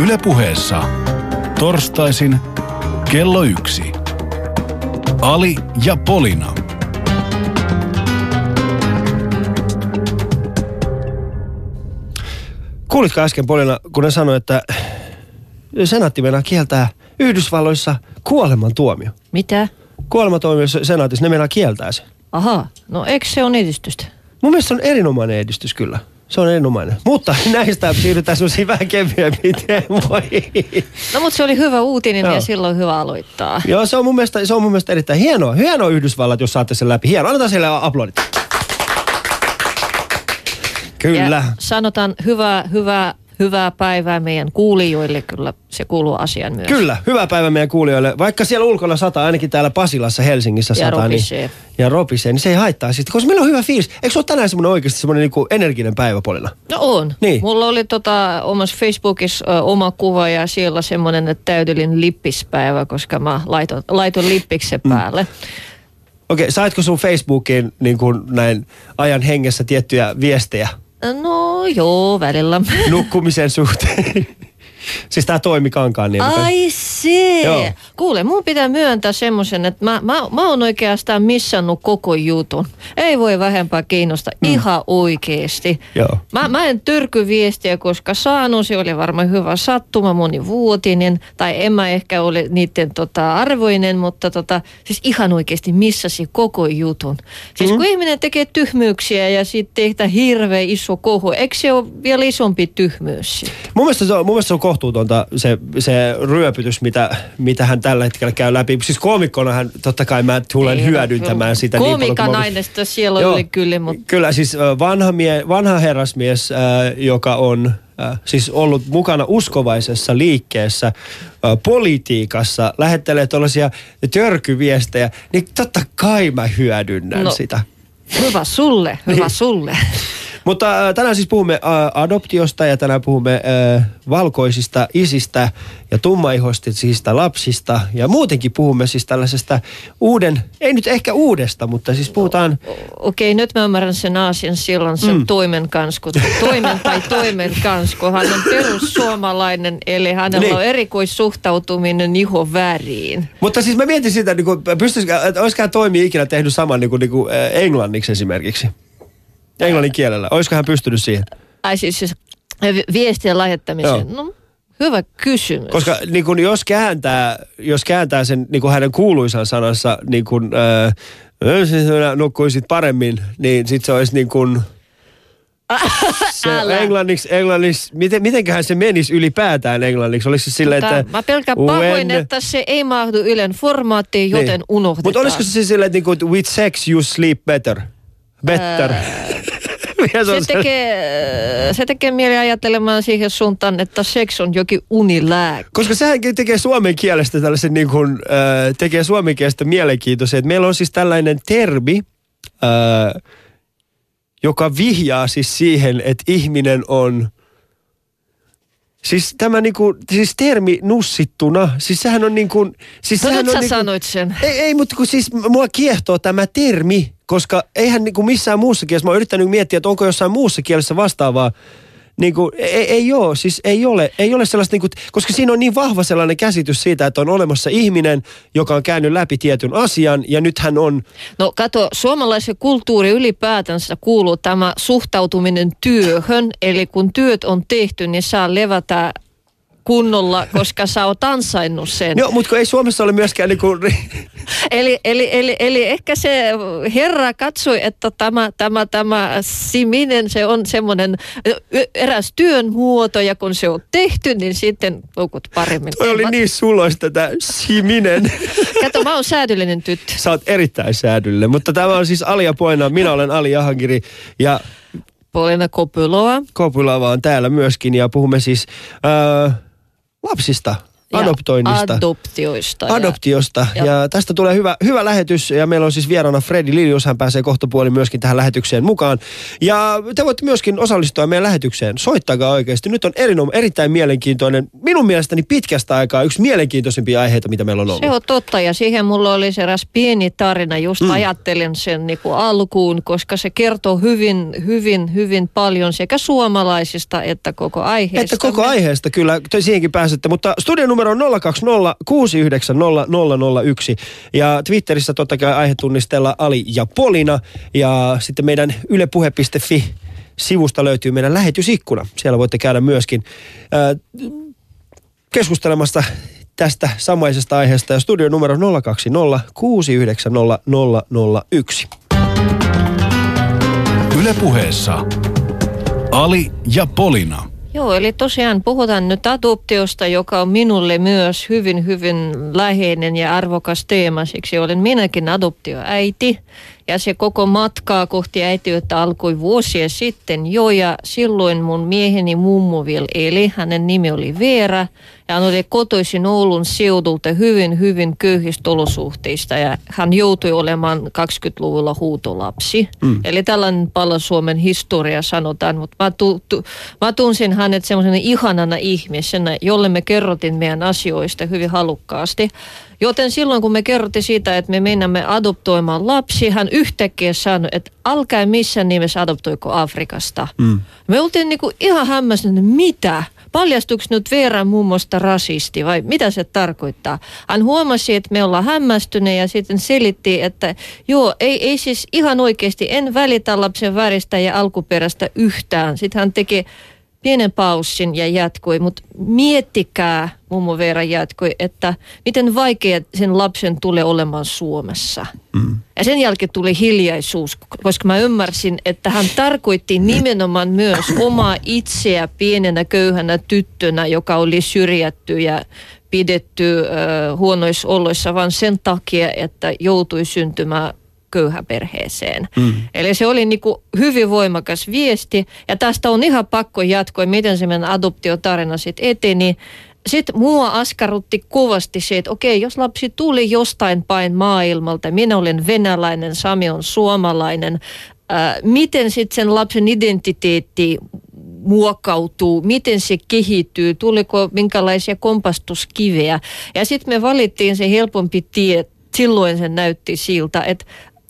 Ylepuheessa torstaisin kello yksi. Ali ja Polina. Kuulitko äsken Polina, kun ne sanoi, että senaatti meinaa kieltää Yhdysvalloissa kuolemantuomio. Mitä? Kuolemantuomio senaatissa, ne meinaa kieltää sen. Aha, no eikö se on edistystä? Mun mielestä se on erinomainen edistys kyllä. Se on erinomainen. Mutta näistä siirrytään sellaisiin vähän kevyempiin teemoihin. No mutta se oli hyvä uutinen Joo. ja silloin hyvä aloittaa. Joo, se on mun mielestä, se on mun mielestä erittäin hienoa. Hienoa Yhdysvallat, jos saatte sen läpi. Hienoa. Annetaan sille aplodit. Kyllä. Ja sanotaan hyvää, hyvää, hyvää päivää meidän kuulijoille, kyllä se kuuluu asiaan myös. Kyllä, hyvää päivää meidän kuulijoille. Vaikka siellä ulkona sataa, ainakin täällä Pasilassa, Helsingissä Ja sataa. ropisee. Niin, ja ropisee, niin se ei haittaa sitten, koska meillä on hyvä fiilis. Eikö se ole tänään semmoinen oikeasti semmoinen niinku energinen päivä, Polina? No on. Niin. Mulla oli tota, omassa Facebookissa ö, oma kuva ja siellä semmoinen täydellinen lippispäivä, koska mä laitoin, laitoin lippiksen Mm. päälle. Okei, saitko sun Facebookiin niin kuin näin ajan hengessä tiettyjä viestejä No joo, välillä. nukkumisen suhteen? siis tää toimi kankaan niin. Ai se. Joo. Kuule, mun pitää myöntää semmoisen, että mä, mä, mä oon oikeastaan missannut koko jutun. Ei voi vähempää kiinnosta, mm. ihan oikeesti. Joo. Mä, mä en tyrky viestiä, koska saanut, se oli varmaan hyvä sattuma, monivuotinen, tai en mä ehkä ole niiden tota, arvoinen, mutta tota, siis ihan oikeasti missasi koko jutun. Siis mm. kun ihminen tekee tyhmyyksiä ja sitten tehdään hirveä iso kohu, eikö se ole vielä isompi tyhmyys? Mun mielestä se on, mun mielestä se on kohtuutonta se, se ryöpytys, mitä, mitä hän tällä hetkellä käy läpi. Siis koomikkona hän totta kai mä tulen Ei, hyödyntämään no, sitä niin paljon. Kuin nainesta siellä Joo. oli kyllä, mutta Kyllä siis vanha, mie, vanha herrasmies, äh, joka on äh, siis ollut mukana uskovaisessa liikkeessä, äh, politiikassa, lähettelee tuollaisia törkyviestejä, niin totta kai mä hyödynnän No. sitä. hyvä sulle, hyvä Niin. sulle. Mutta äh, tänään siis puhumme äh, adoptiosta ja tänään puhumme äh, valkoisista isistä ja tummaihoistisista lapsista. Ja muutenkin puhumme siis tällaisesta uuden, ei nyt ehkä uudesta, mutta siis puhutaan... Okei, nyt mä ymmärrän sen asian silloin sen mm. toimen kanssa, kun toimen tai toimen kanssa, kun hän on perussuomalainen, eli hänellä Niin. on erikoissuhtautuminen ihon väriin. Mutta siis mä mietin sitä, niin kuin, pystyisikö, että olisikohan toimi ikinä tehnyt saman niin kuin, niin kuin, englanniksi esimerkiksi. Englannin kielellä. Olisiko hän pystynyt siihen? Ai siis, siis vi- viestien lähettämiseen. Joo. No, hyvä kysymys. Koska niin kuin, jos, kääntää, jos kääntää sen niin kuin hänen kuuluisan sanansa, niin kuin, äh, sinä nukkuisit paremmin, niin sit se olisi niin kuin, se Älä. englanniksi, englanniksi, miten, mitenköhän se menisi ylipäätään englanniksi? Oliko se silleen, Mutta että... mä pelkään pahoin, että se ei mahdu Ylen formaattiin, joten Niin. unohdetaan. Mutta olisiko se siis silleen, että niinku, with sex you sleep better? Better. Se on se tekee, se tekee mieli ajattelemaan siihen suuntaan, että seks on jokin unilääke. Koska sehän tekee suomen kielestä tällaisen niin kuin, äh, tekee suomen kielestä mielenkiintoisen, että meillä on siis tällainen termi, äh, joka vihjaa siis siihen, että ihminen on Siis tämä niinku, siis termi nussittuna, siis sehän on niinku... Siis No nyt on sä niinku, sanoit sen. Ei, ei, mutta kun siis mua kiehtoo tämä termi, koska eihän niinku missään muussa kielessä, mä oon yrittänyt miettiä, että onko jossain muussa kielessä vastaavaa, niin kuin, ei, ei ole, siis ei ole, ei ole sellaista, niin kuin, koska siinä on niin vahva sellainen käsitys siitä, että on olemassa ihminen, joka on käynyt läpi tietyn asian ja nyt hän on, No kato, suomalaisen kulttuuri ylipäätänsä kuuluu tämä suhtautuminen työhön. Eli kun työt on tehty, niin saa levätä kunnolla, koska sä oot ansainnut sen. joo, mutta ei Suomessa ole myöskään niin kuin, Eli, eli, eli, eli ehkä se herra katsoi, että tämä, tämä, tämä siminen, se on semmoinen eräs työn muoto, ja kun se on tehty, niin sitten poukut paremmin. toi oli niin suloista tämä siminen. Kato, mä oon säädyllinen tyttö. Sä oot erittäin säädyllinen, mutta tämä on siis Ali ja Poina, minä olen Ali Jahangiri ja Polina Kopyloa. Kopulava on täällä myöskin ja puhumme siis äh, lapsista. Adoptoinnista. Adoptioista. ja- Adoptiosta. Ja, Ja- tästä tulee hyvä, hyvä lähetys ja meillä on siis vieraana Fredi Lilius, hän pääsee kohta puolin myöskin tähän lähetykseen mukaan. Ja te voitte myöskin osallistua meidän lähetykseen. Soittakaa oikeasti. Nyt on erinom, erittäin mielenkiintoinen, minun mielestäni pitkästä aikaa yksi mielenkiintoisimpia aiheita, mitä meillä on ollut. Se on totta ja siihen mulla oli se eräs pieni tarina, just mm. ajattelin sen niin kuin alkuun, koska se kertoo hyvin, hyvin, hyvin paljon sekä suomalaisista että koko aiheesta. Että koko aiheesta kyllä, te siihenkin pääsette, mutta studion numero on 020 690 001 ja Twitterissä totta kai aihetunnistella Ali ja Polina ja sitten meidän ylepuhe.fi sivusta löytyy meidän lähetysikkuna. Siellä voitte käydä myöskin äh, keskustelemassa tästä samaisesta aiheesta ja studion numero 020 690 001. Ylepuheessa Ali ja Polina. Joo, eli tosiaan puhutaan nyt adoptiosta, joka on minulle myös hyvin, hyvin läheinen ja arvokas teema. Siksi olen minäkin adoptioäiti. Ja se koko matkaa kohti äitiyttä alkoi vuosia sitten jo. Ja silloin mun mieheni mummo vielä eli. Hänen nimi oli Veera. Ja hän oli kotoisin Oulun seudulta hyvin, hyvin köyhistä olosuhteista. Ja hän joutui olemaan 20-luvulla huutolapsi. Mm. Eli tällainen pala Suomen historia sanotaan. Mutta mä, tu, tu, mä tunsin hänet semmoisena ihanana ihmisenä, jolle me kerrotin meidän asioista hyvin halukkaasti. Joten silloin kun me kerrottiin siitä, että me mennämme adoptoimaan lapsi, hän yhtäkkiä sanoi, että älkää missään nimessä adoptoiko Afrikasta. Mm. Me oltiin niinku ihan hämmästyneet, mitä? Paljastuiko nyt Veeran mummosta rasisti vai mitä se tarkoittaa? Hän huomasi, että me ollaan hämmästyneet ja sitten selitti, että joo, ei, ei siis ihan oikeasti, en välitä lapsen väristä ja alkuperäistä yhtään. Sitten hän teki pienen paussin ja jatkoi, mutta miettikää, mummo Veera jatkoi, että miten vaikea sen lapsen tulee olemaan Suomessa. Mm. Ja sen jälkeen tuli hiljaisuus, koska mä ymmärsin, että hän tarkoitti nimenomaan myös omaa itseä pienenä köyhänä tyttönä, joka oli syrjätty ja pidetty äh, huonoissa oloissa, vaan sen takia, että joutui syntymään köyhäperheeseen. Mm. Eli se oli niinku hyvin voimakas viesti ja tästä on ihan pakko jatkoa, miten se meidän adoptiotarina sitten eteni. Sitten mua askarrutti kovasti se, että okei, jos lapsi tuli jostain päin maailmalta, minä olen venäläinen, Sami on suomalainen, ää, miten sitten sen lapsen identiteetti muokkautuu, miten se kehittyy, tuliko minkälaisia kompastuskiveä. Ja sitten me valittiin se helpompi tie, silloin se näytti siltä, että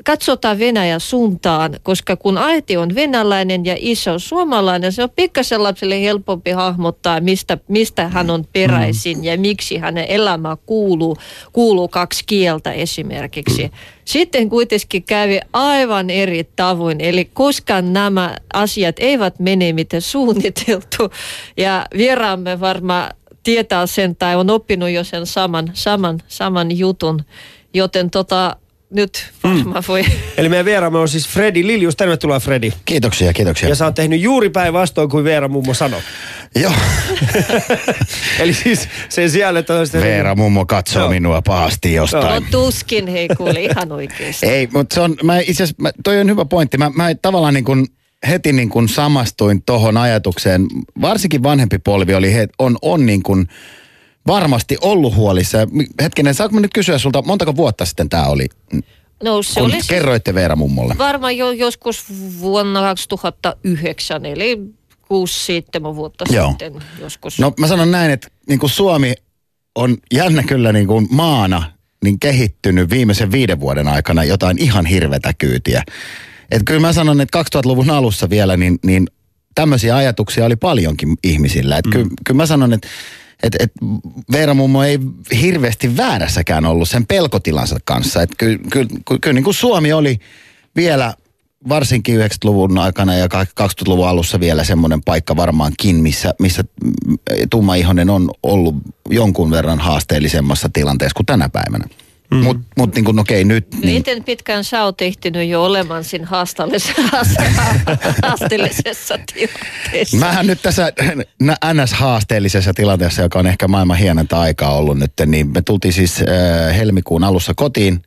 katsotaan Venäjän suuntaan, koska kun äiti on venäläinen ja isä on suomalainen, se on pikkasen lapselle helpompi hahmottaa, mistä, mistä hän on peräisin ja miksi hänen elämä kuuluu, kuuluu kaksi kieltä esimerkiksi. Sitten kuitenkin kävi aivan eri tavoin, eli koska nämä asiat eivät mene miten suunniteltu. Ja vieraamme varmaan tietää sen tai on oppinut jo sen saman, saman, saman jutun, joten tota, nyt varmaan voi. Eli meidän vieraamme on siis Fredi Lilius. Tervetuloa Fredi. Kiitoksia, kiitoksia. Ja sä oot tehnyt juuri päinvastoin kuin Veera mummo sanoi. Joo, Eli siis sen sijaan, että. Veera mummo katsoo Joo. minua pahasti jostain. No tuskin, hei kuule, ihan oikeasti. Ei, mutta se on, mä itse asiassa, mä- toi on hyvä pointti. Mä, mä tavallaan niin kuin heti niin kuin samastuin tohon ajatukseen. Varsinkin vanhempi polvi oli, he, on, on niin kuin varmasti ollut huolissa. Hetkinen, saanko mä nyt kysyä sulta, montako vuotta sitten tämä oli, No se kun oli siis kerroitte Veera mummolle? varmaan jo joskus vuonna 2009, eli 6-7 vuotta Joo. sitten joskus. No mä sanon näin, että niin kuin Suomi on jännä kyllä niin kuin maana niin kehittynyt viimeisen viiden vuoden aikana jotain ihan hirvetä kyytiä. Et kyllä mä sanon, että 2000-luvun alussa vielä niin, niin tämmöisiä ajatuksia oli paljonkin ihmisillä. Et mm. kyllä, kyllä mä sanon, että et, et Veera mummo ei hirveästi väärässäkään ollut sen pelkotilansa kanssa. Et kyllä, kyllä, kyllä, kyllä niin kuin Suomi oli vielä varsinkin 90-luvun aikana ja 2000-luvun alussa vielä semmoinen paikka varmaankin, missä, missä mm, tummaihonen on ollut jonkun verran haasteellisemmassa tilanteessa kuin tänä päivänä. Mm. Mutta mut niin kuin okei nyt... Niin, Miten pitkään sä oot ehtinyt jo olemaan siinä haasteellisessa, haasteellisessa tilanteessa? Mähän nyt tässä NS-haasteellisessa tilanteessa, joka on ehkä maailman hienointa aikaa ollut nyt, niin me tultiin siis äh, helmikuun alussa kotiin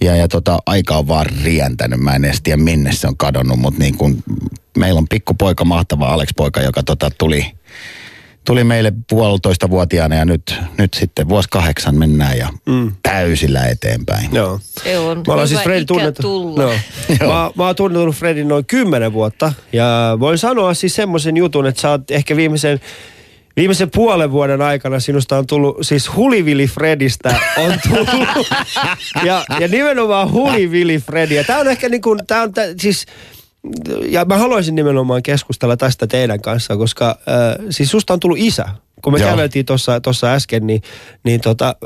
ja, ja tota, aika on vaan rientänyt. Mä en edes tiedä minne se on kadonnut, mutta niin kun, meillä on pikkupoika, mahtava Alex-poika, joka tota, tuli, tuli meille puolitoista vuotiaana ja nyt, nyt sitten vuosi kahdeksan mennään ja mm. täysillä eteenpäin. Joo. Se on Mä ollaan hyvä siis Fred ikä tunnettu. tulla. Joo. mä, mä oon tuntenut Fredin noin kymmenen vuotta. Ja voin sanoa siis semmoisen jutun, että sä oot ehkä viimeisen Viimeisen puolen vuoden aikana sinusta on tullut, siis Hulivili Fredistä on tullut, ja, ja nimenomaan Hulivili Fredi. Ja tää on ehkä niin kuin, tää on tää, siis, ja mä haluaisin nimenomaan keskustella tästä teidän kanssa, koska äh, siis susta on tullut isä. Kun me Joo. käveltiin tuossa äsken, niin, niin tota,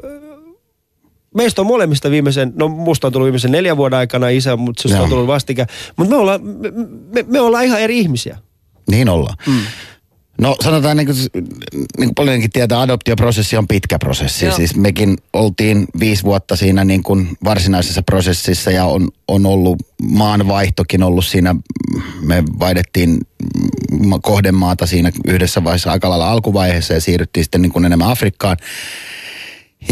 meistä on molemmista viimeisen, no musta on tullut viimeisen neljän vuoden aikana isä, mutta susta Joo. on tullut vastikään. Mutta me ollaan, me, me, me ollaan ihan eri ihmisiä. Niin ollaan. Mm. No sanotaan niin kuin, niin kuin paljonkin tietää, adoptioprosessi on pitkä prosessi. Joo. Siis mekin oltiin viisi vuotta siinä niin kuin varsinaisessa prosessissa ja on, on ollut maanvaihtokin ollut siinä. Me vaihdettiin kohdemaata siinä yhdessä vaiheessa aika lailla alkuvaiheessa ja siirryttiin sitten niin kuin enemmän Afrikkaan.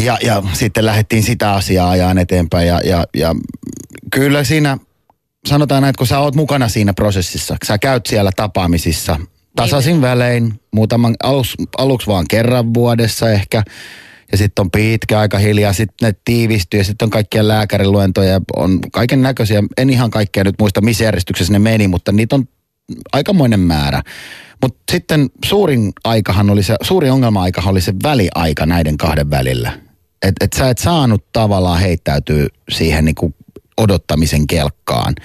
Ja, ja sitten lähdettiin sitä asiaa ajaan eteenpäin ja, ja, ja kyllä siinä sanotaan näin, että kun sä oot mukana siinä prosessissa, sä käyt siellä tapaamisissa tasaisin välein, muutaman, alus, aluksi vaan kerran vuodessa ehkä, ja sitten on pitkä aika hiljaa, sitten ne tiivistyy ja sitten on kaikkia lääkäriluentoja, on kaiken näköisiä, en ihan kaikkea nyt muista missä järjestyksessä ne meni, mutta niitä on aikamoinen määrä. Mutta sitten suurin aikahan oli se, suuri ongelma-aikahan oli se väliaika näiden kahden välillä. Että et sä et saanut tavallaan heittäytyä siihen niinku odottamisen kelkkaan.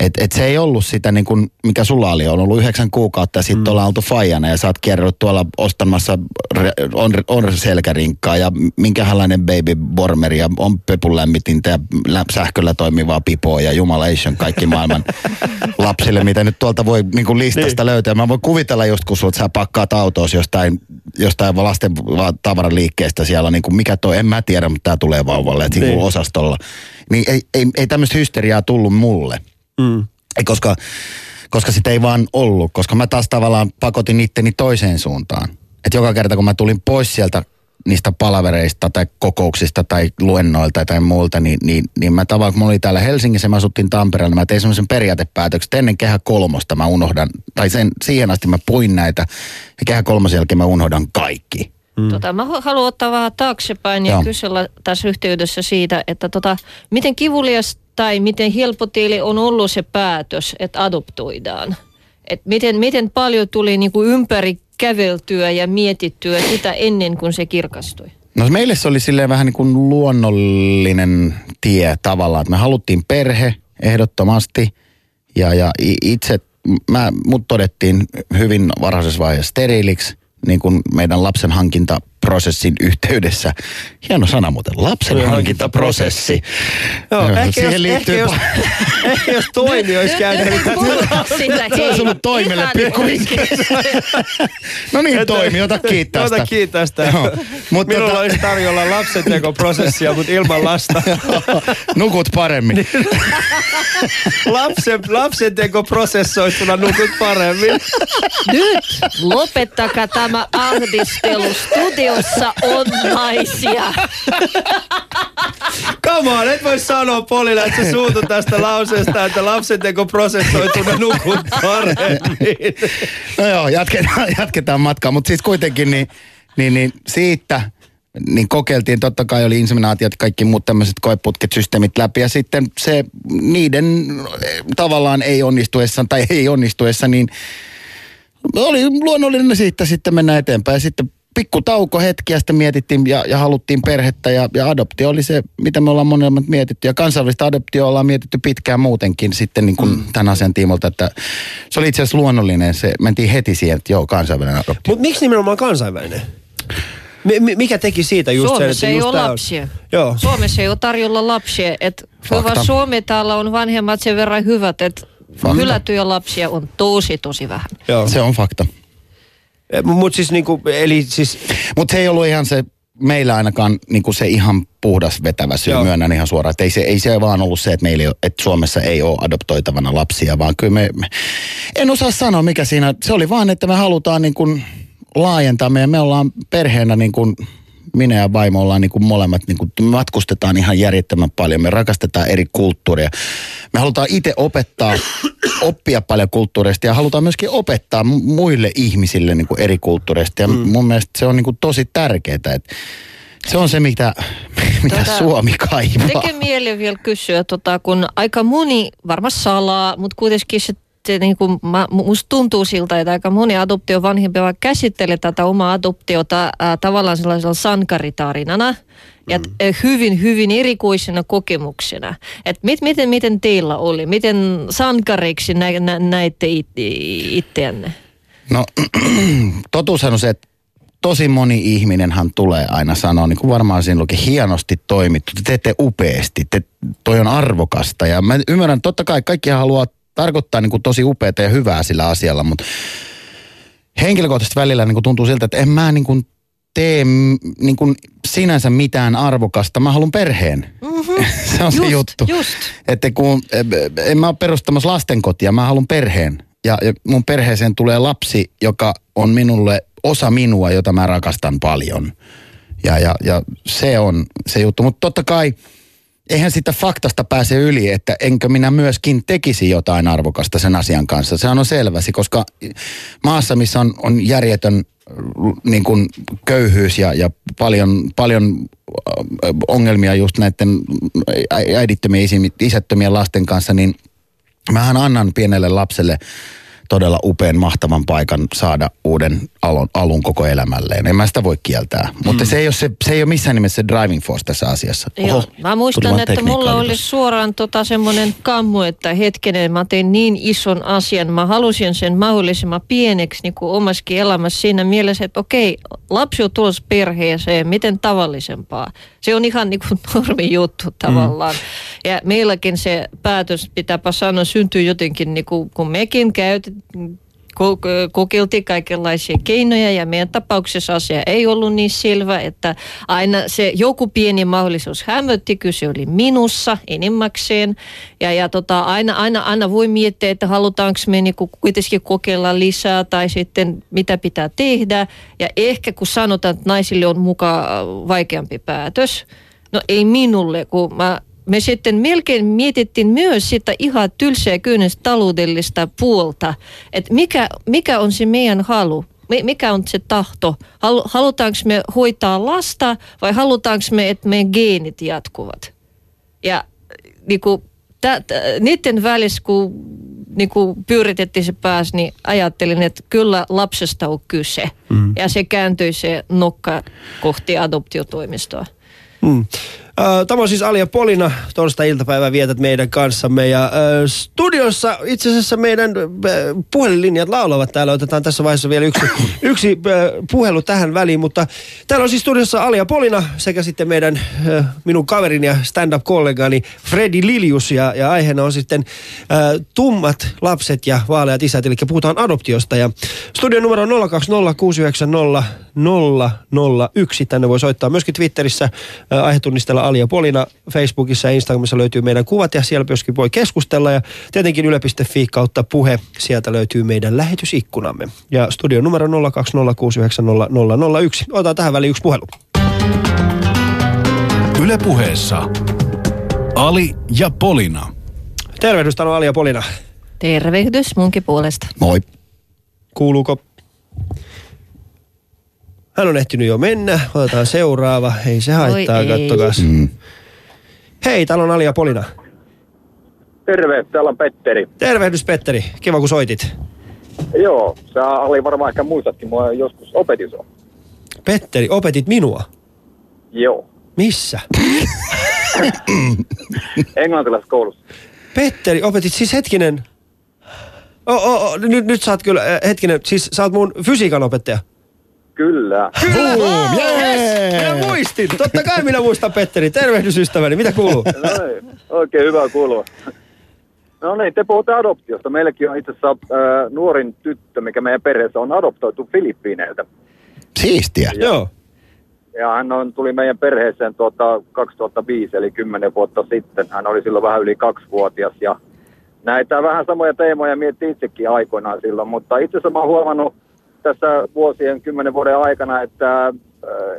Et, et se ei ollut sitä, niin kuin, mikä sulla oli, on ollut yhdeksän kuukautta ja sitten mm. ollaan oltu fajana ja sä oot kierrellyt tuolla ostamassa re, on, on selkärinkkaa ja minkälainen baby bormer ja on pepun lämmitintä ja lä, sähköllä toimivaa pipoa ja jumalation kaikki maailman lapsille, mitä nyt tuolta voi niin kuin listasta niin. löytää. Mä voin kuvitella just, kun sulta sä pakkaat autoos jostain, jostain lasten va- tavaraliikkeestä siellä niin kuin, mikä toi, en mä tiedä, mutta tää tulee vauvalle, että. Niin. osastolla. Niin ei, ei, ei tämmöistä hysteriaa tullut mulle. Mm. Koska, koska sitä ei vaan ollut, koska mä taas tavallaan pakotin itteni toiseen suuntaan. Että joka kerta kun mä tulin pois sieltä niistä palavereista tai kokouksista tai luennoilta tai muulta, niin, niin, niin mä tavallaan, kun mä olin täällä Helsingissä ja mä asuttiin Tampereella, mä tein semmoisen periaatepäätöksen, että ennen kehä kolmosta mä unohdan, tai sen, siihen asti mä puin näitä, ja kehä kolmosen jälkeen mä unohdan kaikki. Mm. Tota, mä haluan ottaa vähän taaksepäin ja Joo. kysellä tässä yhteydessä siitä, että tota, miten kivulias tai miten helppo teille on ollut se päätös, että adoptoidaan? Et miten, miten paljon tuli niinku ympäri käveltyä ja mietittyä sitä ennen kuin se kirkastui? No meille se oli silleen vähän niin kuin luonnollinen tie tavallaan, että me haluttiin perhe ehdottomasti ja, ja itse, mä, mut todettiin hyvin varhaisessa vaiheessa steriiliksi, niin kuin meidän lapsen hankintaprosessin yhteydessä. Hieno sana muuten, lapsen hankintaprosessi. Joo, ehkä jos, ehkä, liittyy jos, ehkä jos Toimi olisi. Mulla sitä, Se olisi ollut Toimelle Ihan pikku oikeesti. No niin, toimi, ota kiittää Ota kiittää sitä. Mutta Minulla tota- olisi tarjolla lapsentekoprosessia, mutta ilman lasta. Nukut paremmin. Lapsen, lapsentekoprosessoituna nukut paremmin. Nyt lopettakaa tämä ahdistelu. Studiossa on naisia. Come on, et voi sanoa Polilla, että sä suutut tästä lauseesta, että lapsentekoprosessoituna nukut paremmin. No joo, jatketaan, jatketaan matkaa, mutta siis kuitenkin niin, niin, niin siitä niin kokeiltiin, totta kai oli inseminaatiot, kaikki muut tämmöiset koeputket, systeemit läpi ja sitten se niiden eh, tavallaan ei onnistuessa tai ei onnistuessa, niin oli luonnollinen siitä sitten mennä eteenpäin ja sitten pikku tauko hetki ja sitten mietittiin ja, ja haluttiin perhettä ja, ja adoptio oli se, mitä me ollaan monemmat mietitty ja kansainvälistä adoptio ollaan mietitty pitkään muutenkin sitten niin kuin mm. tämän asian tiimolta, että se oli itse asiassa luonnollinen, se mentiin heti siihen, että joo, kansainvälinen adoptio. Mutta miksi nimenomaan kansainvälinen? Mi- mi- mikä teki siitä just Suomessa sen, että ei just ole tää lapsia. Joo. Suomessa ei ole tarjolla lapsia. Et Fakta. hyvä Suomi täällä on vanhemmat sen verran hyvät, että Fakta. hylättyjä lapsia on tosi tosi vähän. Joo. Se on fakta. Mutta siis niinku, eli siis, Mutta se ei ollut ihan se, meillä ainakaan niin kuin se ihan puhdas vetävä syy, Joo. myönnän ihan suoraan. Että ei se, ei se vaan ollut se, että, meillä että Suomessa ei ole adoptoitavana lapsia, vaan kyllä me, me, en osaa sanoa mikä siinä, se oli vaan, että me halutaan niin kuin laajentaa meidän, me ollaan perheenä niin kuin minä ja vaimo ollaan niin kuin molemmat, niin kuin, me matkustetaan ihan järjettömän paljon. Me rakastetaan eri kulttuuria. Me halutaan itse opettaa, oppia paljon kulttuureista ja halutaan myöskin opettaa mu- muille ihmisille niin kuin eri kulttuureista. Ja mm. mun mielestä se on niin kuin tosi tärkeää, että se on se, mitä, mitä Tota, Suomi kaipaa. Tekee mieli vielä kysyä, tota, kun aika moni, varmaan salaa, mutta kuitenkin se niin kuin, mä, musta tuntuu siltä, että aika moni adoptiovanhempi vaan käsittelee tätä omaa adoptiota ää, tavallaan sellaisella sankaritarinana ja mm. hyvin, hyvin erikoisena kokemuksena. Et mit, miten, miten teillä oli? Miten sankareiksi nä, nä, näitte it, itseänne? No totuushan on se, että tosi moni ihminenhän tulee aina sanoa, niin kuin varmaan siinä luki, hienosti toimittu, te teette upeasti, te, toi on arvokasta. Ja mä ymmärrän, totta kai kaikki haluaa tarkoittaa niin kuin tosi upeaa ja hyvää sillä asialla, mutta henkilökohtaisesti välillä niin kuin tuntuu siltä, että en mä niin kuin tee niin kuin sinänsä mitään arvokasta, mä haluan perheen. Mm-hmm. se on se Just, juttu. just. Että kun eh, en mä ole perustamassa lastenkotia, mä haluan perheen. Ja, ja mun perheeseen tulee lapsi, joka on minulle osa minua, jota mä rakastan paljon. Ja, ja, ja se on se juttu. Mutta totta kai, eihän sitä faktasta pääse yli, että enkö minä myöskin tekisi jotain arvokasta sen asian kanssa. Sehän on selväsi, koska maassa, missä on, on järjetön niin kuin köyhyys ja, ja paljon, paljon äh, ongelmia just näiden äidittömien, isättömien lasten kanssa, niin mähän annan pienelle lapselle todella upean, mahtavan paikan saada uuden alun, alun koko elämälleen. En mä sitä voi kieltää. Mm. Mutta se ei, ole se, se ei ole missään nimessä se driving force tässä asiassa. Joo, mä muistan, että mulla oli suoraan tota semmoinen kammu, että hetkinen, mä tein niin ison asian. Mä halusin sen mahdollisimman pieneksi niin kuin omaskin elämässä siinä mielessä, että okei, lapsi on tulossa perheeseen, miten tavallisempaa. Se on ihan niin kuin normi juttu tavallaan. Mm. Ja meilläkin se päätös, pitääpä sanoa, syntyy jotenkin, niin kuin, kun mekin käytetään kokeiltiin kaikenlaisia keinoja ja meidän tapauksessa asia ei ollut niin selvä, että aina se joku pieni mahdollisuus hämötti, kyse oli minussa enimmäkseen. Ja, ja tota, aina, aina, aina voi miettiä, että halutaanko me niinku kuitenkin kokeilla lisää tai sitten mitä pitää tehdä. Ja ehkä kun sanotaan, että naisille on mukaan vaikeampi päätös, no ei minulle, kun mä me sitten melkein mietittiin myös sitä ihan tylsää kyynistä taloudellista puolta, että mikä, mikä on se meidän halu, Mi- mikä on se tahto, Halu, halutaanko me hoitaa lasta vai halutaanko me, että meidän geenit jatkuvat. Ja niin kuin, tä, tä, niiden välissä, kun niin kuin pyöritettiin se pääs, niin ajattelin, että kyllä lapsesta on kyse. Mm. Ja se kääntyi se nokka kohti adoptiotoimistoa. Mm. Tämä on siis Alia Polina, torstai-iltapäivää vietät meidän kanssamme. Ja äh, studiossa itse asiassa meidän äh, puhelinlinjat laulavat täällä. Otetaan tässä vaiheessa vielä yksi, yksi äh, puhelu tähän väliin, mutta täällä on siis studiossa Alia Polina sekä sitten meidän äh, minun kaverini ja stand-up-kollegani Freddy Lilius ja, ja aiheena on sitten äh, tummat lapset ja vaaleat isät, eli puhutaan adoptiosta. Ja studion numero on 020690001. Tänne voi soittaa myöskin Twitterissä äh, aihetunnistella Alia Polina. Facebookissa ja Instagramissa löytyy meidän kuvat ja siellä myöskin voi keskustella. Ja tietenkin yle.fi kautta puhe. Sieltä löytyy meidän lähetysikkunamme. Ja studion numero 020690001. Otetaan tähän väliin yksi puhelu. Ylepuheessa Ali ja Polina. Tervehdys, täällä on Alia Polina. Tervehdys munkin puolesta. Moi. Kuuluuko? Hän on ehtinyt jo mennä. Otetaan seuraava. Ei se haittaa, kattokas. Mm. Hei, täällä on Alia Polina. Terve, täällä on Petteri. Tervehdys Petteri. Kiva kun soitit. Joo, sä Ali varmaan ehkä muistatkin, mua joskus opetin sua. Petteri, opetit minua. Joo, Missä? englantilaisessa koulussa. Petteri, opetit siis hetkinen. O, o, o, nyt, nyt sä oot kyllä, äh, hetkinen, siis sä oot mun fysiikan opettaja. Kyllä. Kyllä! Boom, Oh, yes! Minä muistin. Totta kai minä muistan Petteri. Tervehdys ystäväni. Mitä kuuluu? No niin, oikein hyvä kuulua. No niin, te puhutte adoptiosta. Meilläkin on itse asiassa äh, nuorin tyttö, mikä meidän perheessä on adoptoitu Filippiineiltä. Siistiä. Joo. Ja hän on, tuli meidän perheeseen tuota 2005, eli 10 vuotta sitten. Hän oli silloin vähän yli kaksivuotias ja näitä vähän samoja teemoja mietti itsekin aikoinaan silloin. Mutta itse asiassa mä oon huomannut tässä vuosien kymmenen vuoden aikana, että äh,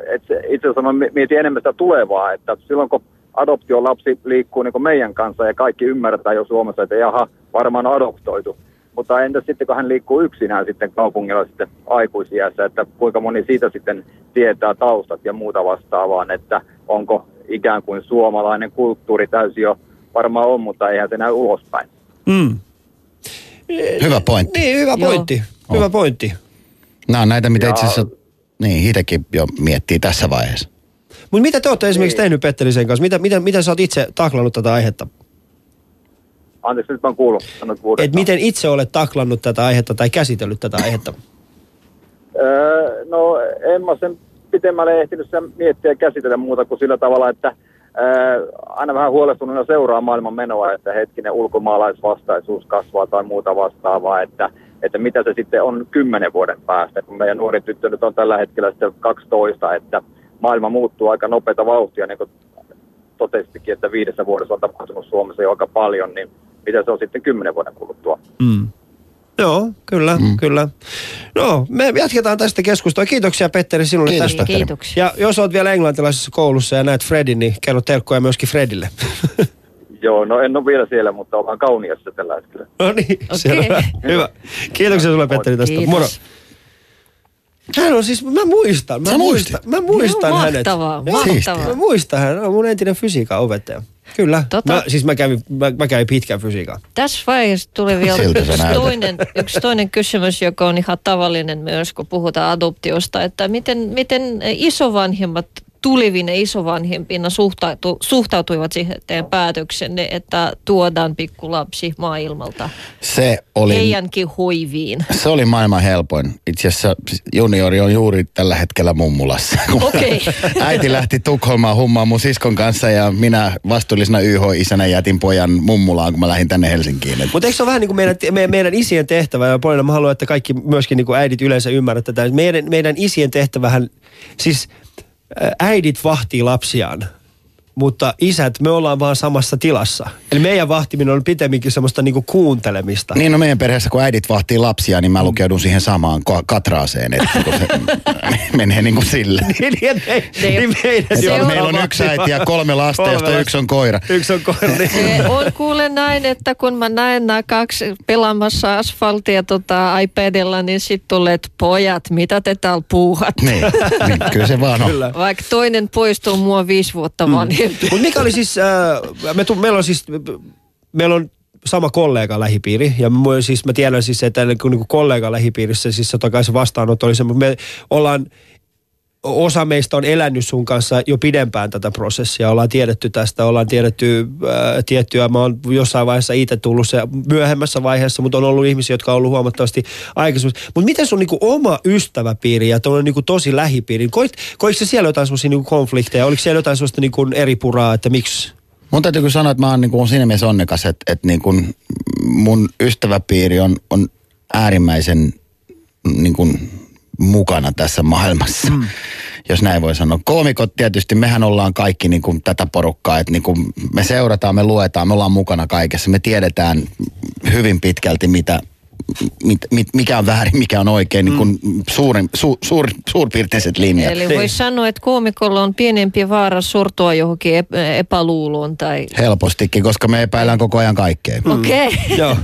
et se, itse asiassa mä mietin enemmän sitä tulevaa, että silloin kun adoptiolapsi liikkuu niin kuin meidän kanssa ja kaikki ymmärtää jo Suomessa, että jaha, varmaan on adoptoitu. Mutta entä sitten, kun hän liikkuu yksinään sitten kaupungilla sitten aikuisiässä, että kuinka moni siitä sitten tietää taustat ja muuta vastaavaa, että onko ikään kuin suomalainen kulttuuri täysin jo varmaan on, mutta eihän se näy ulospäin. Mm. Hyvä pointti. Niin, hyvä Joo. pointti. Hyvä pointti. Nämä on näitä, mitä Ja- itse asiassa niin, itsekin jo miettii tässä vaiheessa. Mutta mitä te olette esimerkiksi Niin. tehnyt Petteri sen kanssa? Mitä, mitä, miten sä oot itse taklannut tätä aihetta? Anteeksi, nyt mä oon kuullut. Et miten itse olet taklannut tätä aihetta tai käsitellyt tätä aihetta? Öö, no en mä sen pitemmälle ehtinyt sen miettiä ja käsitellä muuta kuin sillä tavalla, että öö, aina vähän huolestuneena seuraa maailman menoa, että hetkinen ulkomaalaisvastaisuus kasvaa tai muuta vastaavaa, että, että mitä se sitten on kymmenen vuoden päästä, kun meidän nuori tyttö nyt on tällä hetkellä sitten 12, että maailma muuttuu aika nopeita vauhtia, niin kuin totesikin, että viidessä vuodessa on tapahtunut Suomessa jo aika paljon, niin mitä se on sitten kymmenen vuoden kuluttua. Mm. Joo, kyllä, mm. kyllä. No, me jatketaan tästä keskustelua. Kiitoksia Petteri sinulle Kiitos, tästä. Kiitoksia. Ja jos olet vielä englantilaisessa koulussa ja näet Fredin, niin kerro terkkoja myöskin Fredille. Joo, no en ole vielä siellä, mutta ollaan kauniassa tällä hetkellä. no niin, Okei. selvä. Hyvä. Kiitoksia sulle Petteri tästä. Kiitos. Moro. Hän on siis, mä muistan, mä Sä muistan, mä muistan Joo, hänet. mahtavaa, mahtavaa. Mä muistan hän, on mun entinen fysiikan opettaja. Kyllä. Tota- Mä, siis mä kävin, mä, mä kävin pitkän fysiikan. Tässä vaiheessa tuli vielä yksi toinen, yksi toinen kysymys, joka on ihan tavallinen myös, kun puhutaan adoptiosta, että miten, miten isovanhemmat tulivine isovanhempina suhtautu, suhtautuivat siihen teidän päätöksenne, että tuodaan pikkulapsi maailmalta Se oli, heidänkin hoiviin. se oli maailman helpoin. Itse asiassa juniori on juuri tällä hetkellä mummulassa. Okei. Äiti lähti Tukholmaan hummaan mun siskon kanssa ja minä vastuullisena YH-isänä jätin pojan mummulaan, kun mä lähdin tänne Helsinkiin. Mutta eikö se ole vähän niin kuin meidän, me, meidän isien tehtävä, ja Polina, mä haluan, että kaikki myöskin niin kuin äidit yleensä ymmärrät tätä. Meidän, meidän isien tehtävähän, siis äidit vahtii lapsiaan, mutta isät, me ollaan vaan samassa tilassa. Eli meidän vahtiminen on pitemminkin semmoista niin kuin kuuntelemista. Niin no meidän perheessä, kun äidit vahtii lapsia, niin mä lukeudun siihen samaan katraaseen, että kun se menee niin kuin sille. niin, niin, ei, Ne- niin meidän Se on- Meillä on yksi äiti ja kolme lasta, Kolme josta lasta. yksi on koira. Yksi on koira. Niin. Se on kuule näin, että kun mä näen nämä kaksi pelaamassa asfaltia tota iPadilla, niin sitten tulee, että pojat, mitä te täällä puuhat? Niin, niin kyllä se vaan on. Kyllä. Vaikka toinen poistuu mua viisi vuotta Mm. vanhempi. Mutta mikä oli siis, äh, me tu, meillä on siis, meillä on sama kollega lähipiiri ja mä, siis, mä tiedän siis, että niin kuin, niin kollega lähipiirissä, siis totta kai se vastaanotto oli se, mutta me ollaan, osa meistä on elänyt sun kanssa jo pidempään tätä prosessia. Ollaan tiedetty tästä, ollaan tiedetty äh, tiettyä. Mä oon jossain vaiheessa itse tullut se myöhemmässä vaiheessa, mutta on ollut ihmisiä, jotka on ollut huomattavasti aikaisemmin. Mutta miten sun niinku oma ystäväpiiri ja tuollainen niinku tosi lähipiiri, koit, koitko se siellä jotain semmoisia niinku konflikteja? Oliko siellä jotain semmoista niinku eri puraa, että miksi? Mun täytyy kyllä sanoa, että mä oon niin kuin siinä mielessä onnekas, että, että niin kuin mun ystäväpiiri on, on äärimmäisen niin kuin mukana tässä maailmassa, mm. jos näin voi sanoa. Koomikot tietysti, mehän ollaan kaikki niin kuin tätä porukkaa, että niin kuin me seurataan, me luetaan, me ollaan mukana kaikessa. Me tiedetään hyvin pitkälti, mitä, mit, mit, mikä on väärin, mikä on oikein, niin kuin suurin, su, suur, suurpiirteiset linjat. Eli Niin. voisi sanoa, että koomikolla on pienempi vaara sortua johonkin ep- epäluuloon tai... Helpostikin, koska me epäillään koko ajan kaikkea. Mm. Okei. Okay. Joo.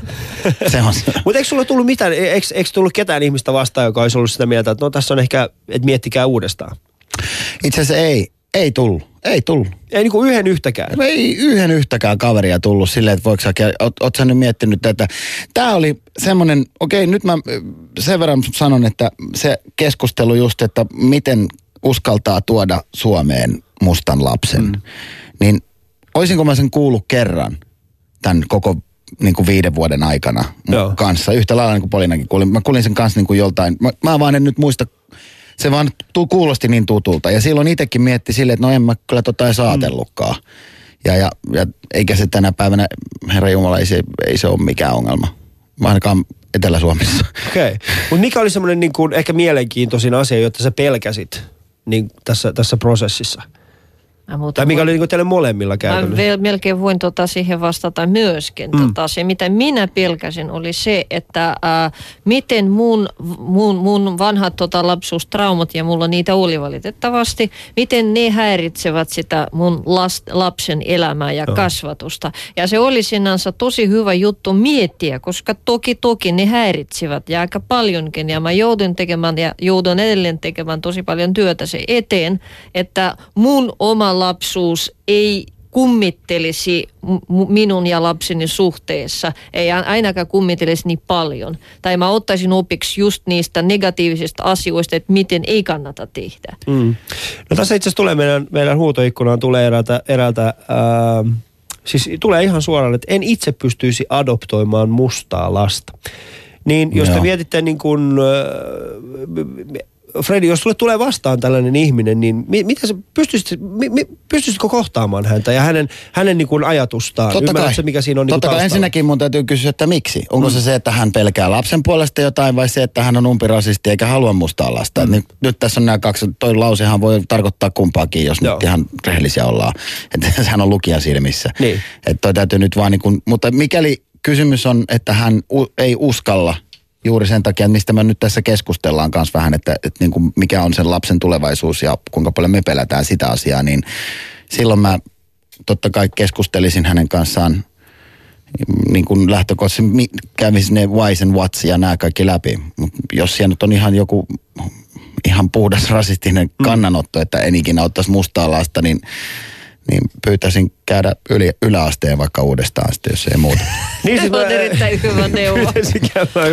Se on se. Mutta eikö sulla tullut mitään, eikö, eikö tullut ketään ihmistä vastaan, joka olisi ollut sitä mieltä, että no tässä on ehkä, että miettikää uudestaan? Itse asiassa ei, ei tullut, ei tullut. Ei niinku yhden yhtäkään. Ei yhden yhtäkään kaveria tullut silleen, että voiko sä, oot, oot sä nyt miettinyt tätä. Tämä oli semmoinen, okei nyt mä sen verran sanon, että se keskustelu just, että miten uskaltaa tuoda Suomeen mustan lapsen, mm. niin olisinko mä sen kuullut kerran tämän koko niin kuin viiden vuoden aikana Joo. kanssa. Yhtä lailla niin kuin Polinakin kuulin. Mä kuulin sen kanssa niin kuin joltain. Mä, mä vaan en nyt muista se vaan tu, kuulosti niin tutulta. Ja silloin itsekin mietti silleen, että no en mä kyllä tota edes ajatellutkaan. Ja, ja, ja eikä se tänä päivänä, herra Jumala, ei se, ei se ole mikään ongelma. Ainakaan Etelä-Suomessa. Okei. Okay. Mutta mikä oli semmoinen niin kuin ehkä mielenkiintoisin asia, jotta sä pelkäsit niin tässä, tässä prosessissa? Mä muuten Tai mikä oli niin teille molemmilla Mä käytännössä? vel, melkein voin tota siihen vastata myöskin. Mm. Tota, se, mitä minä pelkäsin, oli se, että ää, miten mun, mun, mun vanhat tota, lapsuustraumat, ja mulla niitä oli valitettavasti, miten ne häiritsevät sitä mun last, lapsen elämää ja Joo. kasvatusta. Ja se oli sinänsä tosi hyvä juttu miettiä, koska toki toki ne häiritsivät ja aika paljonkin. Ja mä joudun tekemään ja joudun edelleen tekemään tosi paljon työtä se eteen, että mun oma lapsuus ei kummittelisi minun ja lapseni suhteessa, ei ainakaan kummittelisi niin paljon. Tai mä ottaisin opiksi just niistä negatiivisista asioista, että miten ei kannata tehdä. Mm. No tässä itse asiassa tulee meidän, meidän huutoikkunaan tulee eräältä, eräältä ää, siis tulee ihan suoraan, että en itse pystyisi adoptoimaan mustaa lasta. Niin jos te mietitte niin kuin, äh, Fredi, jos sulle tulee vastaan tällainen ihminen, niin mi, mitä se, pystyisit, mi, mi, pystyisitkö kohtaamaan häntä ja hänen, hänen niin kuin ajatustaan? Totta kai. Ymmärrätkö, mikä siinä on niin kuin Totta kai taustalla? ensinnäkin mun täytyy kysyä, että miksi? Onko mm. se se, että hän pelkää lapsen puolesta jotain vai se, että hän on umpirasisti eikä halua mustaa lasta? Mm. Nyt, nyt tässä on nämä kaksi, toi lausehan voi tarkoittaa kumpaakin, jos Joo. nyt ihan rehellisiä ollaan. Että hän on lukijan silmissä. Niin. Että toi täytyy nyt vaan niin kuin, mutta mikäli kysymys on, että hän u, ei uskalla juuri sen takia, mistä me nyt tässä keskustellaan kanssa vähän, että, että niin kuin mikä on sen lapsen tulevaisuus ja kuinka paljon me pelätään sitä asiaa, niin silloin mä totta kai keskustelisin hänen kanssaan niin kuin lähtökohtaisesti kävisi ne whys and whats ja nämä kaikki läpi. Mut jos siellä nyt on ihan joku ihan puhdas rasistinen kannanotto, että en ikinä ottaisi mustaa lasta, niin, niin pyytäisin käydä yli, yläasteen vaikka uudestaan sitten, jos ei muuta. Niin Se on erittäin hyvä neuvo.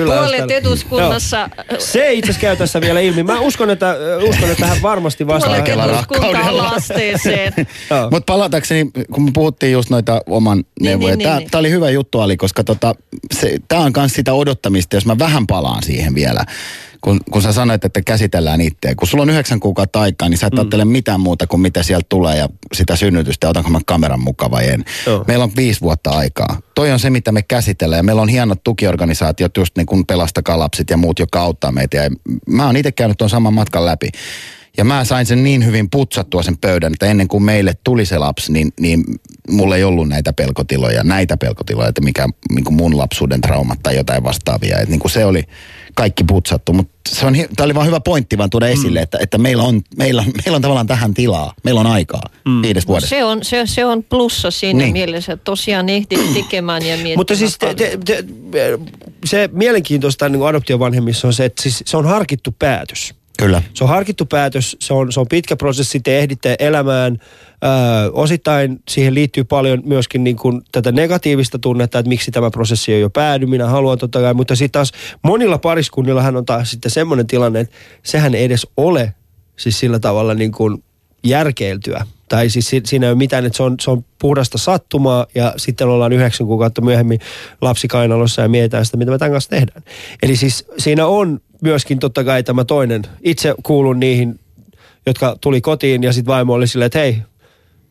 Puolet eduskunnassa, Joo. Se ei itse asiassa käy tässä vielä ilmi. Mä uskon, että, äh, uskon, että hän varmasti vastaa. puolet laasteeseen. Joo. Mutta palatakseni, kun me puhuttiin just noita oman neuvoja, niin, tämä niin. oli hyvä juttu Ali, koska tota, tämä on myös sitä odottamista, jos mä vähän palaan siihen vielä. Kun, kun sä sanoit, että käsitellään itseä. Kun sulla on yhdeksän kuukautta aikaa, niin sä et mm. ajattele mitään muuta kuin mitä sieltä tulee ja sitä synnytystä, otanko mä kameran mukaan vai en. Joo. Meillä on viisi vuotta aikaa. Toi on se, mitä me käsitellään. Ja meillä on hienot tukiorganisaatiot, just niin kuin Pelastakaa lapset ja muut, jotka auttaa meitä. Ja mä oon itse käynyt tuon saman matkan läpi. Ja mä sain sen niin hyvin putsattua sen pöydän, että ennen kuin meille tuli se lapsi, niin, niin mulla ei ollut näitä pelkotiloja, näitä pelkotiloja, että mikä niin kuin mun lapsuuden traumat tai jotain vastaavia. Että niin kuin se oli kaikki putsattu. Mutta se on, tää oli vaan hyvä pointti vaan tuoda esille, että, että meillä, on, meillä, on, meillä on tavallaan tähän tilaa. Meillä on aikaa mm. viides vuodessa. Se on, se, se on plussa siinä niin. mielessä, että tosiaan ehdit tekemään ja miettimään Mutta siis te, te, te, se mielenkiintoista niin adoptiovanhemmissa on se, että siis se on harkittu päätös. Kyllä. Se on harkittu päätös, se on, se on pitkä prosessi, te ehditte elämään. Öö, osittain siihen liittyy paljon myöskin niin kuin tätä negatiivista tunnetta, että miksi tämä prosessi on jo päädy, minä haluan totta kai, mutta sitten taas monilla pariskunnillahan on taas sitten semmoinen tilanne, että sehän ei edes ole siis sillä tavalla niin kuin järkeiltyä. Tai siis si- siinä ei ole mitään, että se on, se on puhdasta sattumaa ja sitten ollaan yhdeksän kuukautta myöhemmin lapsikainalossa ja mietitään sitä, mitä me tämän kanssa tehdään. Eli siis siinä on myöskin totta kai tämä toinen. Itse kuulun niihin, jotka tuli kotiin ja sitten vaimo oli silleen, että hei,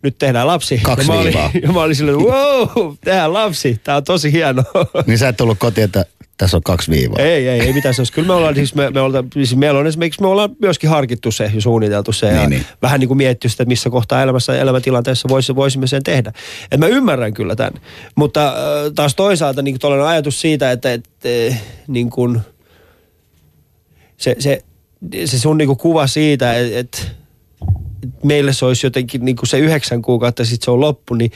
nyt tehdään lapsi. Kaksi ja mä olin, viivaa. ja mä olin silleen, wow, tehdään lapsi, tää on tosi hienoa. Niin sä et tullut kotiin, että tässä on kaksi viivaa. Ei, ei, ei mitään se olisi. Kyllä me ollaan, siis me, me ollaan, siis meillä on esimerkiksi, me ollaan myöskin harkittu se ja suunniteltu se ja Niin, niin. vähän niin kuin mietitty sitä, että missä kohtaa elämässä ja elämäntilanteessa voisi, voisimme sen tehdä. Et mä ymmärrän kyllä tämän. Mutta äh, taas toisaalta niin tuollainen ajatus siitä, että et, äh, niin kuin, se, se, se sun niin kuin kuva siitä, että et, et meille se olisi jotenkin niin kuin se yhdeksän kuukautta sitten se on loppu, niin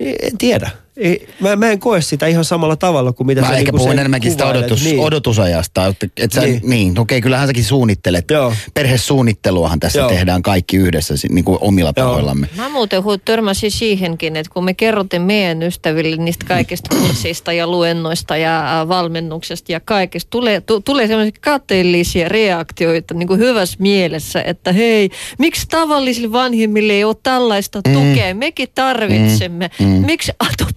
en tiedä. Ei, mä, mä en koe sitä ihan samalla tavalla kuin mitä Mä sä ehkä niinku puhun enemmänkin sitä odotus, Niin. odotusajasta. Että et sä, Niin. niin, niin okei, kyllähän säkin suunnittelet. Joo. Perhesuunnitteluahan tässä Joo. tehdään kaikki yhdessä niin kuin omilla Joo. tahoillamme. Mä muuten hu- törmäsin siihenkin, että kun me kerrotte meidän ystäville niistä kaikista kursseista ja luennoista ja ä, valmennuksesta ja kaikesta, tulee, tu, tulee sellaisia kateellisia reaktioita niin kuin hyvässä mielessä, että hei, miksi tavallisille vanhemmille ei ole tällaista tukea? Mekin tarvitsemme. Mm. Mm. Miksi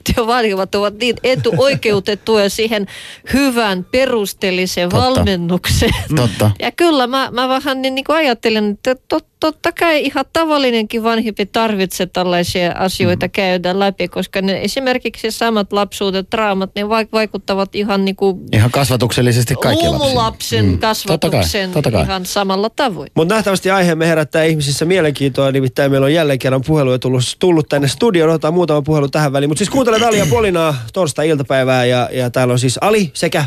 adoptiovanhemmat ovat niin etuoikeutettuja siihen hyvän perusteelliseen Totta. valmennukseen? Totta. Ja kyllä mä, mä vähän niin, niin kuin ajattelen, että tot, totta kai ihan tavallinenkin vanhempi tarvitsee tällaisia asioita mm. käydä läpi, koska ne esimerkiksi samat lapsuudet, traumat, ne vaikuttavat ihan niin kuin Ihan kasvatuksellisesti kaikki lapsiin. lapsen mm. kasvatuksen Totta kai, totta kai. ihan samalla tavoin. Mutta nähtävästi aiheemme herättää ihmisissä mielenkiintoa, nimittäin meillä on jälleen kerran puheluja tullut, tullut tänne studioon. Otetaan muutama puhelu tähän väliin. Mutta siis kuuntelet Ali ja Polinaa torstai-iltapäivää ja, ja täällä on siis Ali sekä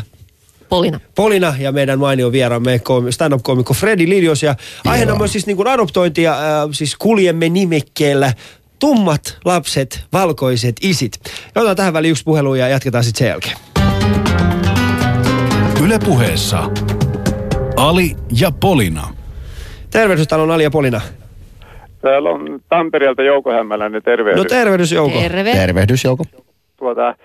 Polina. Polina ja meidän mainio vieraamme koom- stand-up-koomikko Freddy Lilios. Ja aiheena on myös siis niin kuin adoptointi ja äh, siis kuljemme nimekkeellä tummat lapset, valkoiset isit. Ja otetaan tähän väliin yksi puhelu ja jatketaan sitten sen jälkeen. Ylepuheessa Ali ja Polina. Tervehdys, täällä on Ali ja Polina. Täällä on Tampereelta Jouko Hämäläinen, tervehdys. No tervehdys Jouko. Terve. Tervehdys Jouko. tuota,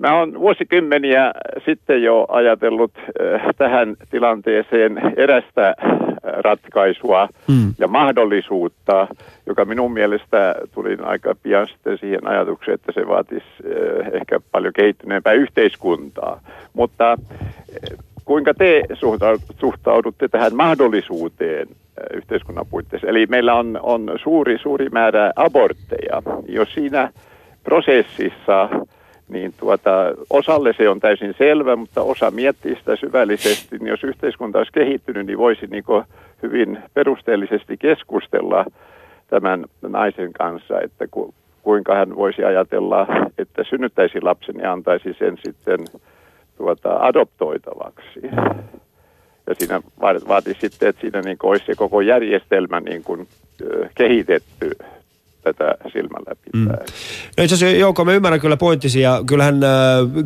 mä oon vuosikymmeniä sitten jo ajatellut äh, tähän tilanteeseen erästä äh, ratkaisua Mm. ja mahdollisuutta, joka minun mielestä tuli aika pian sitten siihen ajatukseen, että se vaatisi äh, ehkä paljon kehittyneempää yhteiskuntaa. Mutta kuinka te suhtau- suhtaudutte tähän mahdollisuuteen yhteiskunnan puitteissa? Eli meillä on, on suuri, suuri määrä abortteja. Jos siinä prosessissa niin tuota, osalle se on täysin selvä, mutta osa miettii sitä syvällisesti, niin jos yhteiskunta olisi kehittynyt, niin voisi niin hyvin perusteellisesti keskustella tämän naisen kanssa, että ku, kuinka hän voisi ajatella, että synnyttäisi lapsen ja antaisi sen sitten tuota, adoptoitavaksi. Ja siinä va- vaatisi sitten, että siinä niin olisi se koko järjestelmä niin kuin, kehitetty tätä silmällä pitää. Mm. No itse asiassa Jouko, mä ymmärrän kyllä pointtisi ja kyllähän äh,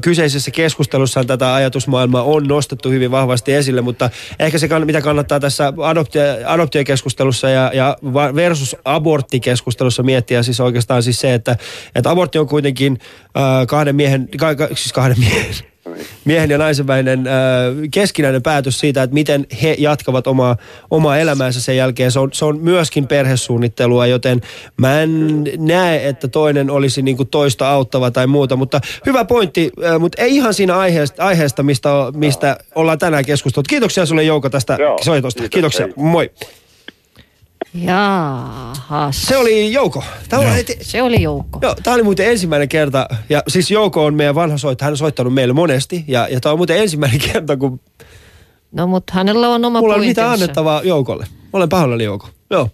kyseisessä keskustelussa tätä ajatusmaailmaa on nostettu hyvin vahvasti esille, mutta ehkä se, mitä kannattaa tässä adoptio, adoptiokeskustelussa ja, ja versus aborttikeskustelussa miettiä siis oikeastaan siis se, että, että abortti on kuitenkin äh, kahden miehen, ka, ka, siis kahden miehen, miehen ja naisen välinen äh, keskinäinen päätös siitä, että miten he jatkavat omaa, omaa elämäänsä sen jälkeen. Se on, se on myöskin perhesuunnittelua, joten mä en näe, että toinen olisi niin kuin toista auttava tai muuta. Mutta hyvä pointti, äh, mutta ei ihan siinä aiheesta, aiheesta mistä, mistä ollaan tänään keskusteltu. Kiitoksia sulle Jouko tästä Joo, soitosta. kiitos, Kiitoksia, hei. moi. Jaahas. Se oli Jouko. Tämä oli, Se oli joukko. Joo, tämä oli muuten ensimmäinen kerta, ja siis Jouko on meidän vanha soittaja, hän on soittanut meille monesti, ja, ja tämä on muuten ensimmäinen kerta, kun No mutta hänellä on oma Mulla mitään pointtinsa. annettavaa Joukolle. Mä olen pahoillani Jouko. Joo.